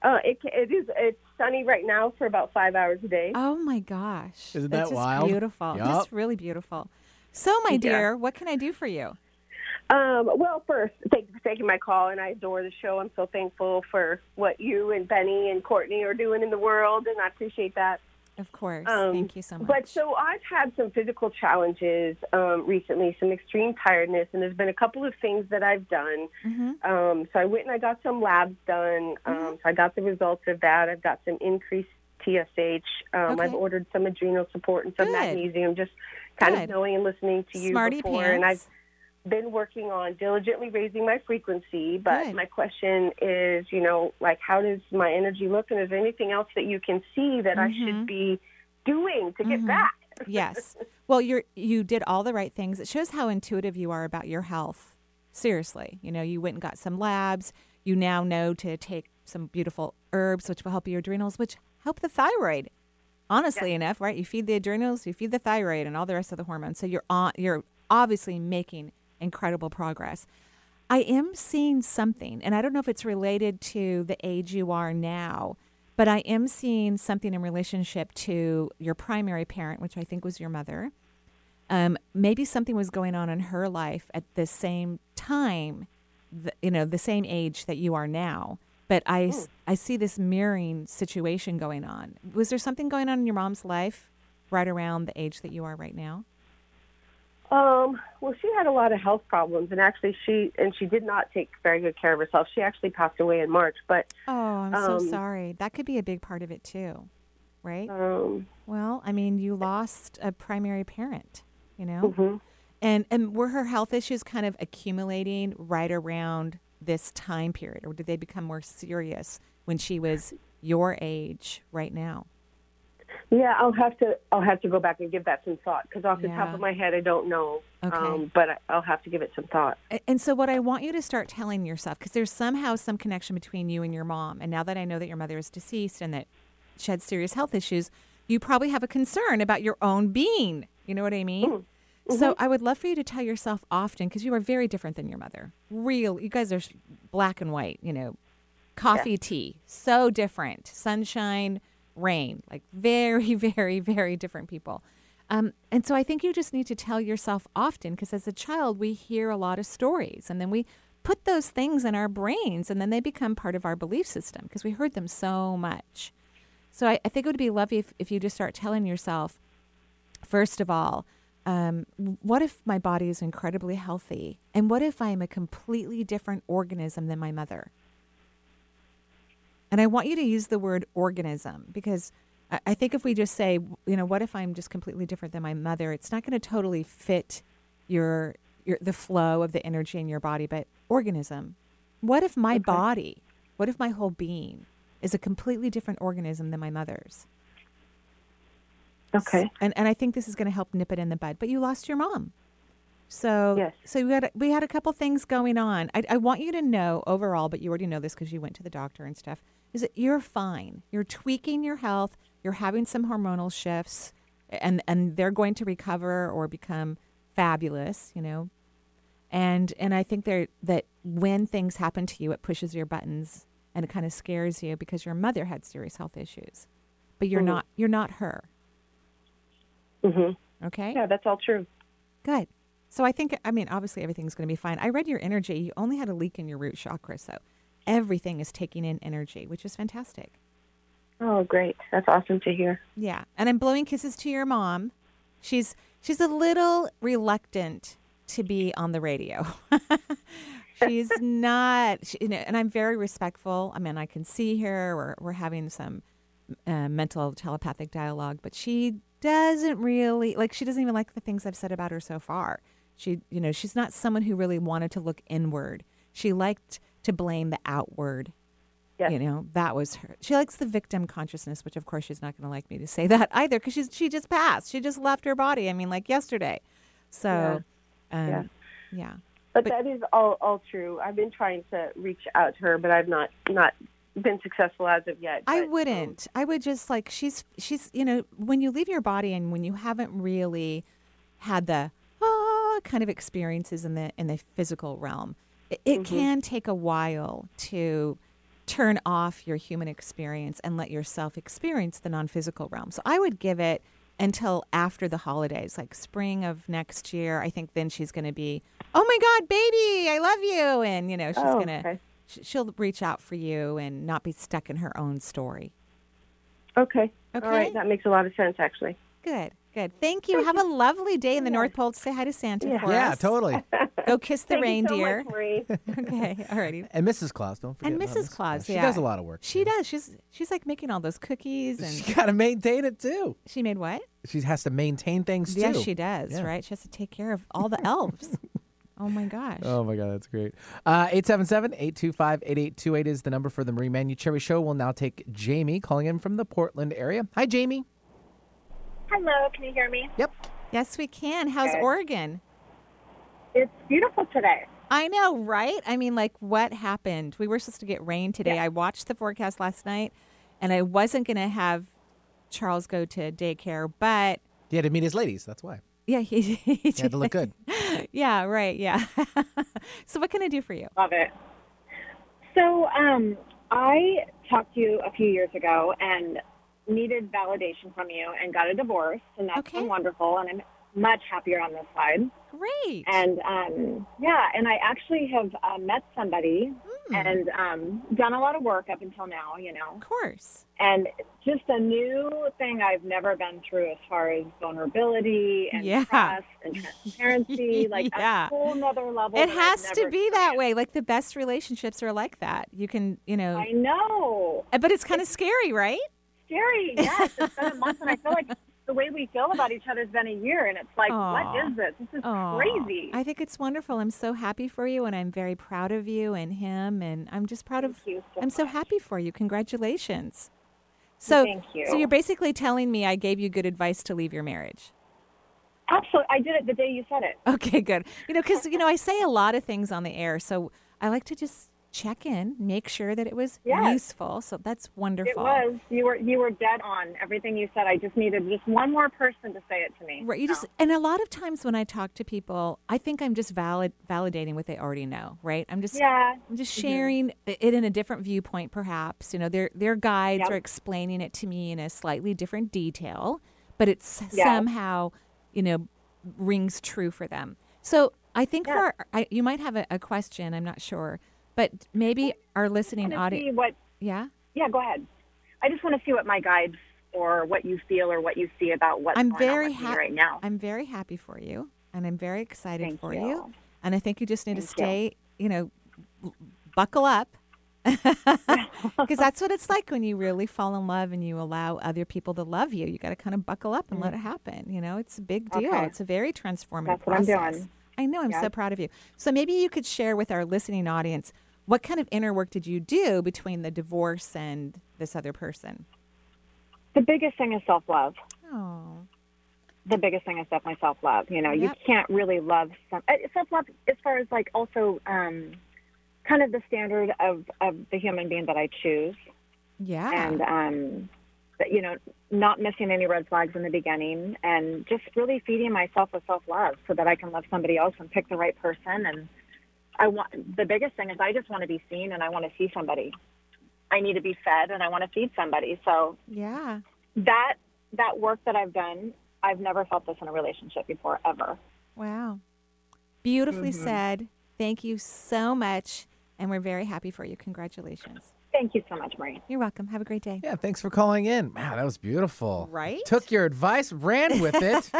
Speaker 14: Uh, it it is. It's sunny right now for about five hours a day.
Speaker 1: Oh my gosh.
Speaker 2: Isn't
Speaker 1: That's
Speaker 2: that
Speaker 1: just
Speaker 2: wild?
Speaker 1: beautiful.
Speaker 2: Yup.
Speaker 1: Just really beautiful. So, my
Speaker 14: Yeah.
Speaker 1: dear, what can I do for you?
Speaker 14: Um, well, first, thank you for taking my call, and I adore the show. I'm so thankful for what you and Benny and Courtney are doing in the world, and I appreciate that.
Speaker 1: Of course.
Speaker 14: Um,
Speaker 1: Thank you so much.
Speaker 14: But so I've had some physical challenges um, recently, some extreme tiredness, and there's been a couple of things that I've done.
Speaker 1: Mhm.
Speaker 14: Um, so I went and I got some labs done. Um,
Speaker 1: Mm-hmm.
Speaker 14: So I got the results of that. I've got some increased TSH. Um, I've ordered some adrenal support and some
Speaker 1: Good.
Speaker 14: magnesium, just kind
Speaker 1: Good.
Speaker 14: of knowing and listening to you
Speaker 1: Smarty
Speaker 14: before. And I've
Speaker 1: pants.
Speaker 14: Been working on diligently raising my frequency. But
Speaker 1: Good.
Speaker 14: my question is, you know, like how does my energy look, and is there anything else that you can see that I
Speaker 1: Mhm.
Speaker 14: should be doing to get
Speaker 1: Mhm.
Speaker 14: back?
Speaker 1: yes. Well, you're you did all the right things. It shows how intuitive you are about your health. Seriously, you know, you went and got some labs. You now know to take some beautiful herbs, which will help your adrenals, which help the thyroid. Honestly enough, right? You feed the adrenals, you feed the thyroid, and all the rest of the hormones. So you're on. You're obviously making incredible progress. I am seeing something, and I don't know if it's related to the age you are now, but I am seeing something in relationship to your primary parent, which I think was your mother. Um, maybe something was going on in her life at the same time, th- you know, the same age that you are now. But I, I see this mirroring situation going on. Was there something going on in your mom's life right around the age that you are right now?
Speaker 14: Um, well, she had a lot of health problems, and actually, she and she did not take very good care of herself. She actually passed away in March. But
Speaker 1: Oh, I'm so
Speaker 14: Um,
Speaker 1: sorry. That could be a big part of it too, right?
Speaker 14: um,
Speaker 1: Well, I mean, you lost a primary parent, you know,
Speaker 14: Mhm.
Speaker 1: and and were her health issues kind of accumulating right around this time period, or did they become more serious when she was your age right now?
Speaker 14: Yeah, I'll have to I'll have to go back and give that some thought because off the top of my head, I don't know.
Speaker 1: Okay.
Speaker 14: Um, but I'll have to give it some thought.
Speaker 1: And so, what I want you to start telling yourself, because there's somehow some connection between you and your mom. And now that I know that your mother is deceased and that she had serious health issues, you probably have a concern about your own being. You know what I mean? So, I would love for you to tell yourself often, because you are very different than your mother. Real, you guys are black and white, you know, coffee, tea, so different. Sunshine, rain, like very, very, very different people. Um, and so I think you just need to tell yourself often because as a child, we hear a lot of stories and then we put those things in our brains and then they become part of our belief system because we heard them so much. So I, I think it would be lovely if, if you just start telling yourself, first of all, um, what if my body is incredibly healthy? And what if I'm a completely different organism than my mother? And I want you to use the word organism because I, I think if we just say, you know, what if I'm just completely different than my mother, it's not going to totally fit your, your the flow of the energy in your body. But organism, what if my body, what if my whole being is a completely different organism than my mother's?
Speaker 14: Okay.
Speaker 1: And and I think this is going to help nip it in the bud. But you lost your mom. So yes. so we had a, we had a couple things going on. I, I want you to know overall, but you already know this because you went to the doctor and stuff. Is that you're fine. You're tweaking your health. You're having some hormonal shifts, and and they're going to recover or become fabulous. You know, and and I think there that when things happen to you, it pushes your buttons and it kind of scares you because your mother had serious health issues, but you're
Speaker 14: Mhm.
Speaker 1: not you're not her.
Speaker 14: Mhm.
Speaker 1: Okay.
Speaker 14: Yeah, that's all true.
Speaker 1: Good. So I think, I mean, obviously everything's going to be fine. I read your energy. You only had a leak in your root chakra, so everything is taking in energy, which is fantastic.
Speaker 14: Oh, great. That's awesome to hear.
Speaker 1: Yeah. And I'm blowing kisses to your mom. She's she's a little reluctant to be on the radio. she's not, she, you know, and I'm very respectful. I mean, I can see her. We're we're having some uh, mental telepathic dialogue, but she doesn't really like. She doesn't even like the things I've said about her so far. She, you know, she's not someone who really wanted to look inward. She liked to blame the outward.
Speaker 14: Yes.
Speaker 1: You know, that was her. She likes the victim consciousness, which of course she's not going to like me to say that either because she's she just passed. She just left her body. I mean, like yesterday. So, um,
Speaker 14: Yeah.
Speaker 1: yeah.
Speaker 14: But, that is all all true. I've been trying to reach out to her, but I've not not been successful as of yet.
Speaker 1: I
Speaker 14: But, um,
Speaker 1: wouldn't. I would just like she's she's you know when you leave your body and when you haven't really had the ah kind of experiences in the in the physical realm, it, it
Speaker 14: Mhm.
Speaker 1: can take a while to turn off your human experience and let yourself experience the non-physical realm. So I would give it until after the holidays, like spring of next year. I think then she's going to be, "Oh my god, baby, I love you." And you know, she's
Speaker 14: Oh,
Speaker 1: going to
Speaker 14: okay.
Speaker 1: she'll reach out for you and not be stuck in her own story.
Speaker 14: Okay.
Speaker 1: Okay.
Speaker 14: All right. That makes a lot of sense, actually.
Speaker 1: Good, good. Thank you. Have a lovely day in the North Pole. Say hi to Santa
Speaker 14: Yeah.
Speaker 1: for
Speaker 2: Yeah,
Speaker 1: us.
Speaker 2: totally.
Speaker 1: Go kiss the
Speaker 14: Thank you so much,
Speaker 1: reindeer.
Speaker 14: Marie.
Speaker 1: okay, alrighty.
Speaker 2: And Mrs. Claus, don't forget.
Speaker 1: And
Speaker 2: about
Speaker 1: Mrs. Claus,
Speaker 2: She
Speaker 1: yeah,
Speaker 2: does a lot of work.
Speaker 1: She does. She's she's like making all those cookies, and
Speaker 2: She got to maintain it too.
Speaker 1: she made what?
Speaker 2: She has to maintain things too.
Speaker 1: Yes, she does.
Speaker 2: Yeah.
Speaker 1: Right? She has to take care of all the elves. oh my gosh.
Speaker 2: Oh my God, that's great. Uh, 877-825-8828 is the number for the Marie Manucheri Show. We'll now take Jamie calling in from the Portland area. Hi, Jamie.
Speaker 15: Hello, can you hear me?
Speaker 2: Yep.
Speaker 1: Yes, we can. How's
Speaker 15: Okay.
Speaker 1: Oregon?
Speaker 15: It's beautiful today.
Speaker 1: I know, right? I mean, like, what happened? We were supposed to get rain today. I watched the forecast last night, and I wasn't going to have Charles go to daycare, but
Speaker 2: He had to meet his ladies. That's why.
Speaker 1: yeah, he, he,
Speaker 2: He had to look good.
Speaker 1: yeah, right. Yeah. so, what can I do for you?
Speaker 15: Love it. So, um, I talked to you a few years ago and needed validation from you and got a divorce, and that's been wonderful. And I'm much happier on this side.
Speaker 1: Great.
Speaker 15: And um, yeah, and I actually have uh, met somebody
Speaker 1: Hmm.
Speaker 15: and um, done a lot of work up until now, you know.
Speaker 1: Of course.
Speaker 15: And just a new thing I've never been through as far as vulnerability and
Speaker 1: Yeah.
Speaker 15: trust and transparency, like
Speaker 1: Yeah.
Speaker 15: a whole nother level.
Speaker 1: It has to be that way. Like the best relationships are like that. You can, you know.
Speaker 15: I know.
Speaker 1: But it's kind of scary, right?
Speaker 15: Scary, yes. It's been a month, and I feel like the way we feel about each other has been a year, and it's like,
Speaker 1: Aw.
Speaker 15: what is this? This is
Speaker 1: Aw.
Speaker 15: crazy.
Speaker 1: I think it's wonderful. I'm so happy for you, and I'm very proud of you and him, and I'm just proud of. You so I'm so happy for you. Congratulations. So,
Speaker 15: Thank you.
Speaker 1: so you're basically telling me I gave you good advice to leave your marriage.
Speaker 15: Absolutely, I did it the day you said it.
Speaker 1: Okay, good. You know, because you know I say a lot of things on the air, so I like to just check in, make sure that it was
Speaker 15: Yes.
Speaker 1: useful. So that's wonderful.
Speaker 15: It was. You were you were dead on everything you said. I just needed just one more person to say it to me.
Speaker 1: Right. You just and a lot of times when I talk to people, I think I'm just valid validating what they already know. Right. I'm just
Speaker 15: Yeah.
Speaker 1: I'm just
Speaker 15: Mhm.
Speaker 1: sharing it in a different viewpoint, perhaps. You know, their their guides
Speaker 15: Yep.
Speaker 1: are explaining it to me in a slightly different detail, but it's
Speaker 15: Yeah.
Speaker 1: somehow you know rings true for them. So I think
Speaker 15: Yeah.
Speaker 1: for I, you might have a, a question. I'm not sure, but maybe our listening audience.
Speaker 15: what-
Speaker 1: Yeah.
Speaker 15: Yeah, go ahead. I just want to see what my guides or what you feel or what you see about what
Speaker 1: I'm very happy
Speaker 15: right now.
Speaker 1: I'm very happy for you, and I'm very excited
Speaker 15: Thank
Speaker 1: for
Speaker 15: you.
Speaker 1: And I think you just need to
Speaker 15: Thank you.
Speaker 1: stay, you know, buckle up. Because that's what it's like when you really fall in love and you allow other people to love you. You got to kind of buckle up and let it happen. You know, it's a big deal.
Speaker 15: Okay.
Speaker 1: It's a very transformative
Speaker 15: That's
Speaker 1: process. I know. I'm so proud of you. So maybe you could share with our listening audience what kind of inner work did you do between the divorce and this other person?
Speaker 15: The biggest thing is self love.
Speaker 1: Oh.
Speaker 15: The biggest thing is definitely self love. You know, you can't really love some self love as far as like also um, kind of the standard of of the human being that I choose.
Speaker 1: Yeah.
Speaker 15: and um, but, you know, not missing any red flags in the beginning, and just really feeding myself with self love so that I can love somebody else and pick the right person. And I want the biggest thing is I just want to be seen and I want to see somebody. I need to be fed and I want to feed somebody. So
Speaker 1: yeah,
Speaker 15: that that work that I've done, I've never felt this in a relationship before ever.
Speaker 1: Wow. Beautifully
Speaker 15: Mhm.
Speaker 1: said. Thank you so much. And we're very happy for you. Congratulations.
Speaker 15: Thank you so much, Marie.
Speaker 1: You're welcome. Have a great day.
Speaker 2: Yeah, thanks for calling in. Wow, that was beautiful.
Speaker 1: Right?
Speaker 2: Took your advice, ran with it.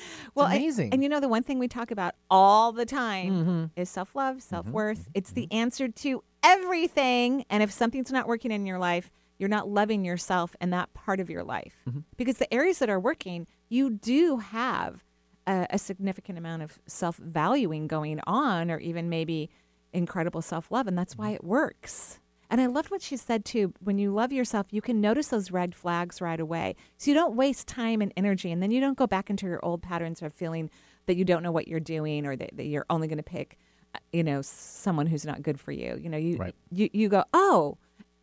Speaker 1: well,
Speaker 2: amazing.
Speaker 1: And, you know, the one thing we talk about all the time
Speaker 2: Mhm.
Speaker 1: is self love, self worth.
Speaker 2: Mm-hmm.
Speaker 1: It's the answer to everything. And if something's not working in your life, you're not loving yourself in that part of your life.
Speaker 2: Mm-hmm.
Speaker 1: Because the areas that are working, you do have a, a significant amount of self valuing going on, or even maybe incredible self love. And that's why
Speaker 2: Mm-hmm.
Speaker 1: it works. And I loved what she said too. When you love yourself, you can notice those red flags right away. So you don't waste time and energy. And then you don't go back into your old patterns of feeling that you don't know what you're doing or that, that you're only going to pick, uh, you know, someone who's not good for you. You know, you, you, you go, oh,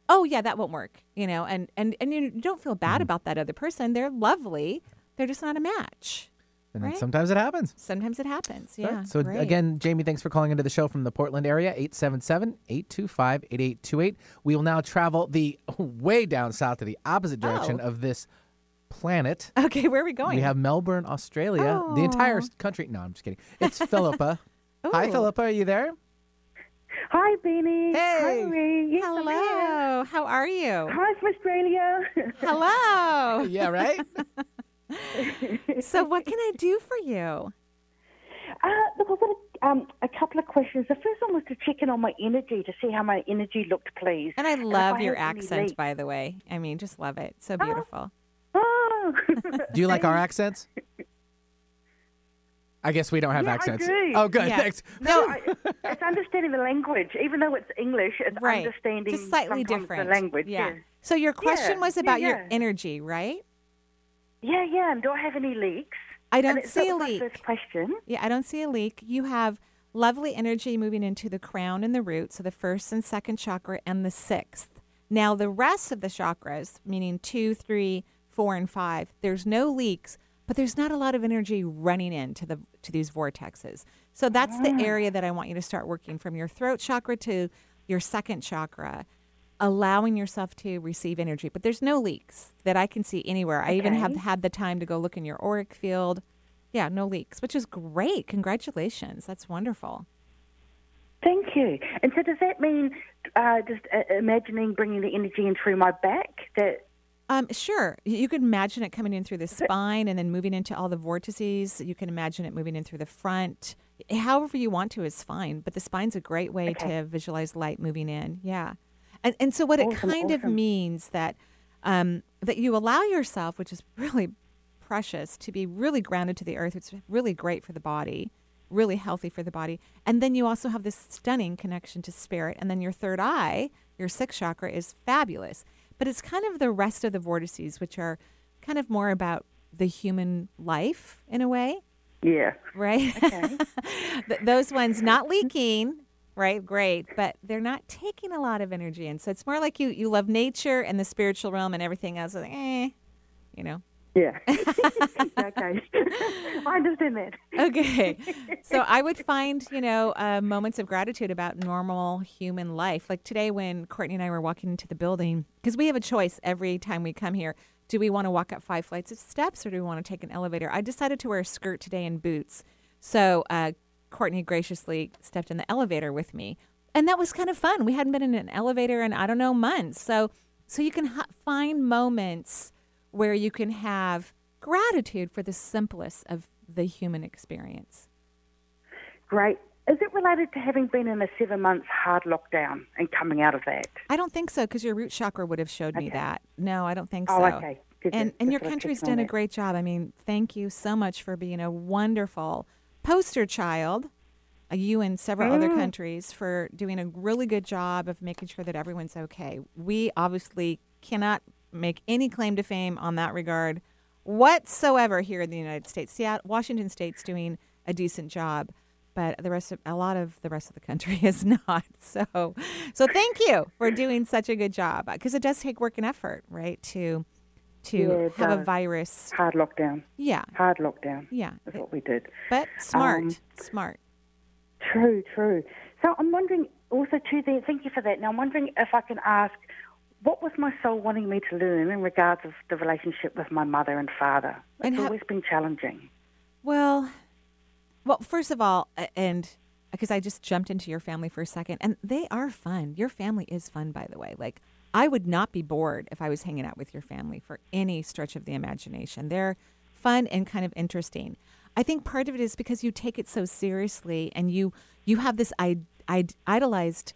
Speaker 1: oh yeah, that won't work, you know, and, and, and you don't feel bad about that other person. They're lovely. They're just not a match.
Speaker 2: And
Speaker 1: Right?
Speaker 2: sometimes it happens.
Speaker 1: Sometimes it happens.
Speaker 2: Right.
Speaker 1: Yeah.
Speaker 2: So
Speaker 1: great.
Speaker 2: again, Jamie, thanks for calling into the show from the Portland area, 877-825-8828. We will now travel the way down south to the opposite oh. direction
Speaker 1: Oh.
Speaker 2: of this planet.
Speaker 1: Okay, where are we going?
Speaker 2: We have Melbourne, Australia. The entire oh. country. No, I'm just kidding. It's Philippa. Hi,
Speaker 1: Oh.
Speaker 2: Philippa. Are you there?
Speaker 16: Hi, Beanie.
Speaker 2: Hey.
Speaker 16: Hi, Marie. Yes, I'm
Speaker 1: Hello. How are you?
Speaker 16: Hi from Australia.
Speaker 1: Hello.
Speaker 2: yeah, right?
Speaker 1: So what can I do for you?
Speaker 16: Uh, look, I've got a, um, a couple of questions. The first one was to check in on my energy to see how my energy looked, please.
Speaker 1: And I love
Speaker 16: I
Speaker 1: your
Speaker 16: had
Speaker 1: accent,
Speaker 16: leaks.
Speaker 1: by the way. I mean, just love it. So beautiful.
Speaker 16: Oh.
Speaker 2: Do you like our accents? I guess we don't have
Speaker 16: yeah,
Speaker 2: accents.
Speaker 16: I do.
Speaker 2: Oh, good. Thanks.
Speaker 16: No, I, it's understanding the language. Even though it's English, it's
Speaker 1: Right.
Speaker 16: understanding
Speaker 1: Just slightly different.
Speaker 16: the language.
Speaker 1: Yeah.
Speaker 16: Yeah.
Speaker 1: So your question
Speaker 16: Yeah,
Speaker 1: was
Speaker 16: yeah,
Speaker 1: about your energy, right?
Speaker 16: Yeah, yeah. And do I have any leaks?
Speaker 1: I don't see a leak.
Speaker 16: First question.
Speaker 1: Yeah, I don't see a leak. You have lovely energy moving into the crown and the root, so the first and second chakra and the sixth. Now, the rest of the chakras, meaning two, three, four, and five, there's no leaks, but there's not a lot of energy running into the to these vortexes. So that's the
Speaker 16: Ah.
Speaker 1: area that I want you to start working from your throat chakra to your second chakra, allowing yourself to receive energy. But there's no leaks that I can see anywhere. I even have had the time to go look in your auric field. Yeah, no leaks, which is great. Congratulations. That's wonderful.
Speaker 16: Thank you. And so, does that mean uh, just uh, imagining bringing the energy in through my back? That
Speaker 1: Um, sure. You could imagine it coming in through the spine and then moving into all the vortices. You can imagine it moving in through the front. However you want to is fine, but the spine's a great way
Speaker 16: Okay.
Speaker 1: to visualize light moving in. Yeah. And and so what it
Speaker 16: Awesome,
Speaker 1: kind of means that um, that you allow yourself, which is really precious, to be really grounded to the earth. It's really great for the body, really healthy for the body. And then you also have this stunning connection to spirit. And then your third eye, your sixth chakra, is fabulous. But it's kind of the rest of the vortices, which are kind of more about the human life in a way,
Speaker 16: yeah.
Speaker 1: right? Okay. Those ones not leaking, right? Great, but they're not taking a lot of energy in. So it's more like you you love nature and the spiritual realm and everything else. Like, eh, you know.
Speaker 16: Yeah. okay. I understand that.
Speaker 1: Okay. So I would find, you know, uh, moments of gratitude about normal human life. Like today when Courtney and I were walking into the building, because we have a choice every time we come here. Do we want to walk up five flights of steps or do we want to take an elevator? I decided to wear a skirt today and boots. So uh, Courtney graciously stepped in the elevator with me. And that was kind of fun. We hadn't been in an elevator in, I don't know, months. So So you can ha- find moments where you can have gratitude for the simplest of the human experience.
Speaker 16: Great. Is it related to having been in a seven months hard lockdown and coming out of that?
Speaker 1: I don't think so because your root chakra would have showed me that. No, I don't think
Speaker 16: Oh,
Speaker 1: so.
Speaker 16: okay. Good,
Speaker 1: and
Speaker 16: good.
Speaker 1: and your country's done a great job. I mean, thank you so much for being a wonderful poster child. uh, You and several other
Speaker 16: Mm.
Speaker 1: countries for doing a really good job of making sure that everyone's okay. We obviously cannot make any claim to fame on that regard whatsoever here in the United States. Seattle, Washington State's doing a decent job, but the rest of a lot of the rest of the country is not. So, so thank you for doing such a good job because it does take work and effort, right? To to
Speaker 16: Yeah,
Speaker 1: have a virus.
Speaker 16: Hard lockdown.
Speaker 1: Yeah.
Speaker 16: Hard lockdown.
Speaker 1: Yeah.
Speaker 16: That's what we did.
Speaker 1: But smart,
Speaker 16: Um,
Speaker 1: smart.
Speaker 16: True, true. So I'm wondering also too. There, thank you for that. Now I'm wondering if I can ask, what was my soul wanting me to learn in regards of the relationship with my mother and father? It's
Speaker 1: And how-
Speaker 16: always been challenging.
Speaker 1: Well, well, first of all, and because I just jumped into your family for a second, and they are fun. Your family is fun, by the way. Like I would not be bored if I was hanging out with your family for any stretch of the imagination. They're fun and kind of interesting. I think part of it is because you take it so seriously, and you you have this I, idolized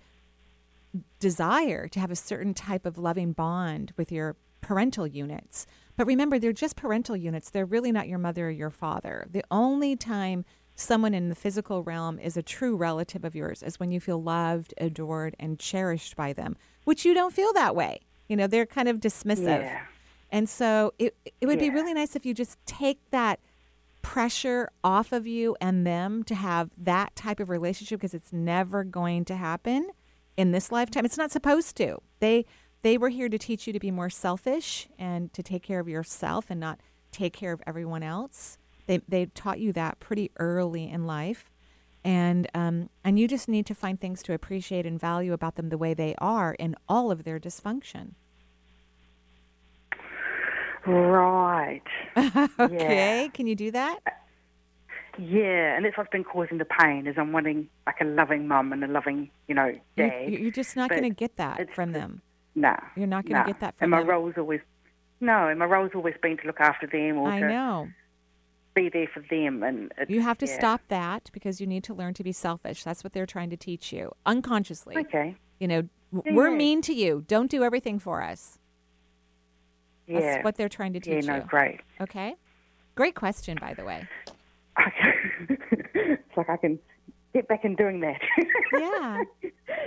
Speaker 1: desire to have a certain type of loving bond with your parental units. But remember, they're just parental units. They're really not your mother or your father. The only time someone in the physical realm is a true relative of yours is when you feel loved, adored, and cherished by them, which you don't feel that way. You know, they're kind of dismissive.
Speaker 16: Yeah.
Speaker 1: And so it, it would be really nice if you just take that pressure off of you and them to have that type of relationship because it's never going to happen in this lifetime. It's not supposed to. They they were here to teach you to be more selfish and to take care of yourself and not take care of everyone else. They they taught you that pretty early in life. And um, and you just need to find things to appreciate and value about them the way they are in all of their dysfunction.
Speaker 16: Right.
Speaker 1: okay, can you do that?
Speaker 16: Yeah, and that's what's been causing the pain. Is I'm wanting like a loving mum and a loving, you know,
Speaker 1: You're, you're just not going to get that from them.
Speaker 16: Nah,
Speaker 1: You're not gonna
Speaker 16: nah.
Speaker 1: get that from them.
Speaker 16: And my role's always no, and my role's always been to look after them or
Speaker 1: I
Speaker 16: to
Speaker 1: know.
Speaker 16: Be there for them. And
Speaker 1: You have to
Speaker 16: yeah.
Speaker 1: stop that because you need to learn to be selfish. That's what they're trying to teach you unconsciously.
Speaker 16: Okay.
Speaker 1: You know,
Speaker 16: Yeah,
Speaker 1: we're mean to you. Don't do everything for us.
Speaker 16: Yeah.
Speaker 1: That's what they're trying to
Speaker 16: Yeah,
Speaker 1: teach
Speaker 16: no,
Speaker 1: you.
Speaker 16: great.
Speaker 1: Okay. Great question, by the way.
Speaker 16: it's like I can get back in doing that.
Speaker 1: yeah.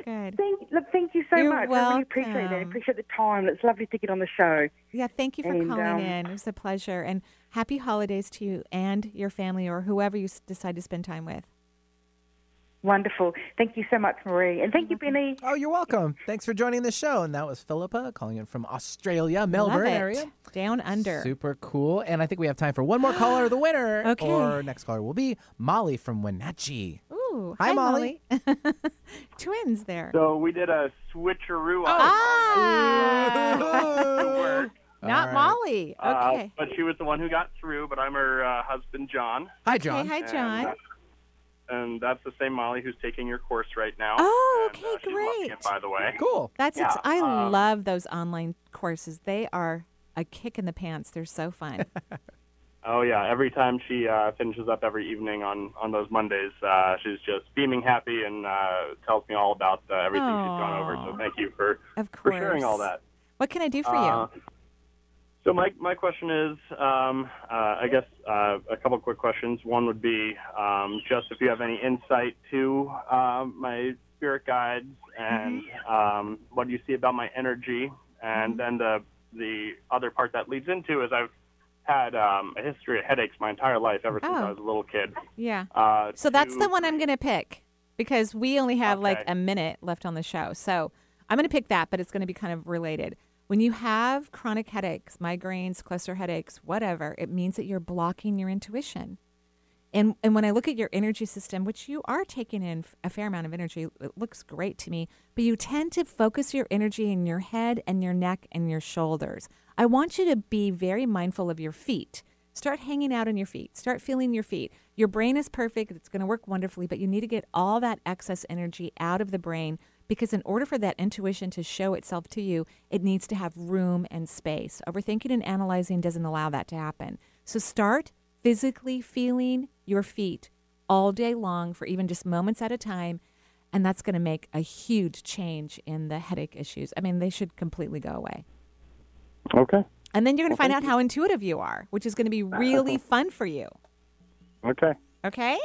Speaker 1: Good.
Speaker 16: Thank, look, thank you so
Speaker 1: You're
Speaker 16: much. I really appreciate that. I appreciate the time. It's lovely to get on the show.
Speaker 1: Yeah, thank you for
Speaker 16: And,
Speaker 1: calling
Speaker 16: um,
Speaker 1: in. It was a pleasure. And happy holidays to you and your family or whoever you decide to spend time with.
Speaker 16: Wonderful. Thank you so much, Marie. And thank you, Benny.
Speaker 2: Oh, you're welcome. Thanks for joining the show. And that was Philippa calling in from Australia, Melbourne
Speaker 1: Love it.
Speaker 2: area.
Speaker 1: Down under.
Speaker 2: Super cool. And I think we have time for one more caller, the winner.
Speaker 1: Okay.
Speaker 2: Or next caller will be Molly from Wenatchee.
Speaker 1: Ooh,
Speaker 2: Hi, Molly.
Speaker 1: Twins there.
Speaker 17: So we did a switcheroo on
Speaker 1: Ah! Not
Speaker 2: All right.
Speaker 1: Molly.
Speaker 17: Uh,
Speaker 1: Okay.
Speaker 17: but she was the one who got through, but I'm her uh, husband, John.
Speaker 2: Hi,
Speaker 1: John. hi,
Speaker 17: And,
Speaker 1: John.
Speaker 17: uh, And, that's the same Molly who's taking your course right now.
Speaker 1: Oh,
Speaker 17: And, uh, she's loving it, by the way.
Speaker 2: Cool.
Speaker 1: That's
Speaker 17: yeah,
Speaker 1: ex- I
Speaker 17: um,
Speaker 1: love those online courses. They are a kick in the pants. They're so fun.
Speaker 17: Oh yeah, every time she uh, finishes up every evening on on those Mondays, uh, she's just beaming happy and uh, tells me all about uh, everything she's gone over. So thank you for for sharing all that.
Speaker 1: what can I do for
Speaker 17: Uh,
Speaker 1: you?
Speaker 17: So my my question is, um, uh, I guess uh, a couple quick questions. One would be um, just if you have any insight to um, my spirit guides and
Speaker 1: Mm-hmm.
Speaker 17: um, what do you see about my energy, and then the the other part that leads into is I've had um, a history of headaches my entire life ever since
Speaker 1: Oh.
Speaker 17: I was a little kid.
Speaker 1: Yeah.
Speaker 17: Uh,
Speaker 1: So that's
Speaker 17: to-
Speaker 1: the one I'm going to pick because we only have like a minute left on the show. So I'm going to pick that, but it's going to be kind of related. When you have chronic headaches, migraines, cluster headaches, whatever, it means that you're blocking your intuition. And and when I look at your energy system, which you are taking in a fair amount of energy, it looks great to me, but you tend to focus your energy in your head and your neck and your shoulders. I want you to be very mindful of your feet. Start hanging out on your feet. Start feeling your feet. Your brain is perfect. It's going to work wonderfully, but you need to get all that excess energy out of the brain Because in order for that intuition to show itself to you, it needs to have room and space. Overthinking and analyzing doesn't allow that to happen. So start physically feeling your feet all day long for even just moments at a time. And that's going to make a huge change in the headache issues. I mean, they should completely go away.
Speaker 17: Okay.
Speaker 1: And then you're going to
Speaker 17: Well,
Speaker 1: find
Speaker 17: thank
Speaker 1: out how intuitive you are, which is going to be really fun for you.
Speaker 17: Okay.
Speaker 1: Okay?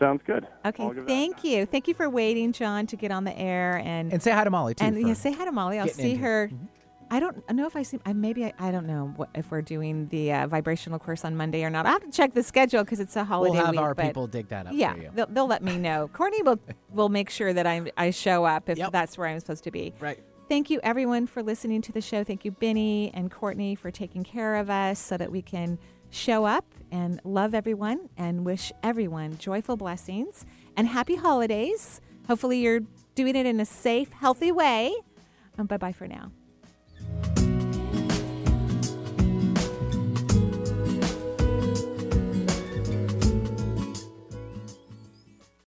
Speaker 17: Sounds good.
Speaker 1: Okay.
Speaker 17: I'll give that-
Speaker 1: Thank you. Thank you for waiting, John, to get on the air and
Speaker 2: And say hi to Molly, too,
Speaker 1: And yeah, say hi to Molly. I'll see
Speaker 2: her. it.
Speaker 1: I don't know if I see. I maybe I, I don't know what, if we're doing the uh, vibrational course on Monday or not. I have to check the schedule because it's a holiday
Speaker 2: We'll have
Speaker 1: week.
Speaker 2: our people dig that up
Speaker 1: Yeah,
Speaker 2: for you.
Speaker 1: They'll, they'll let me know. Courtney will will make sure that I I show up if that's where I'm supposed to be.
Speaker 2: Right.
Speaker 1: Thank you everyone for listening to the show. Thank you Benny and Courtney for taking care of us so that we can show up and love everyone and wish everyone joyful blessings and happy holidays. Hopefully you're doing it in a safe, healthy way. Um, bye bye for now.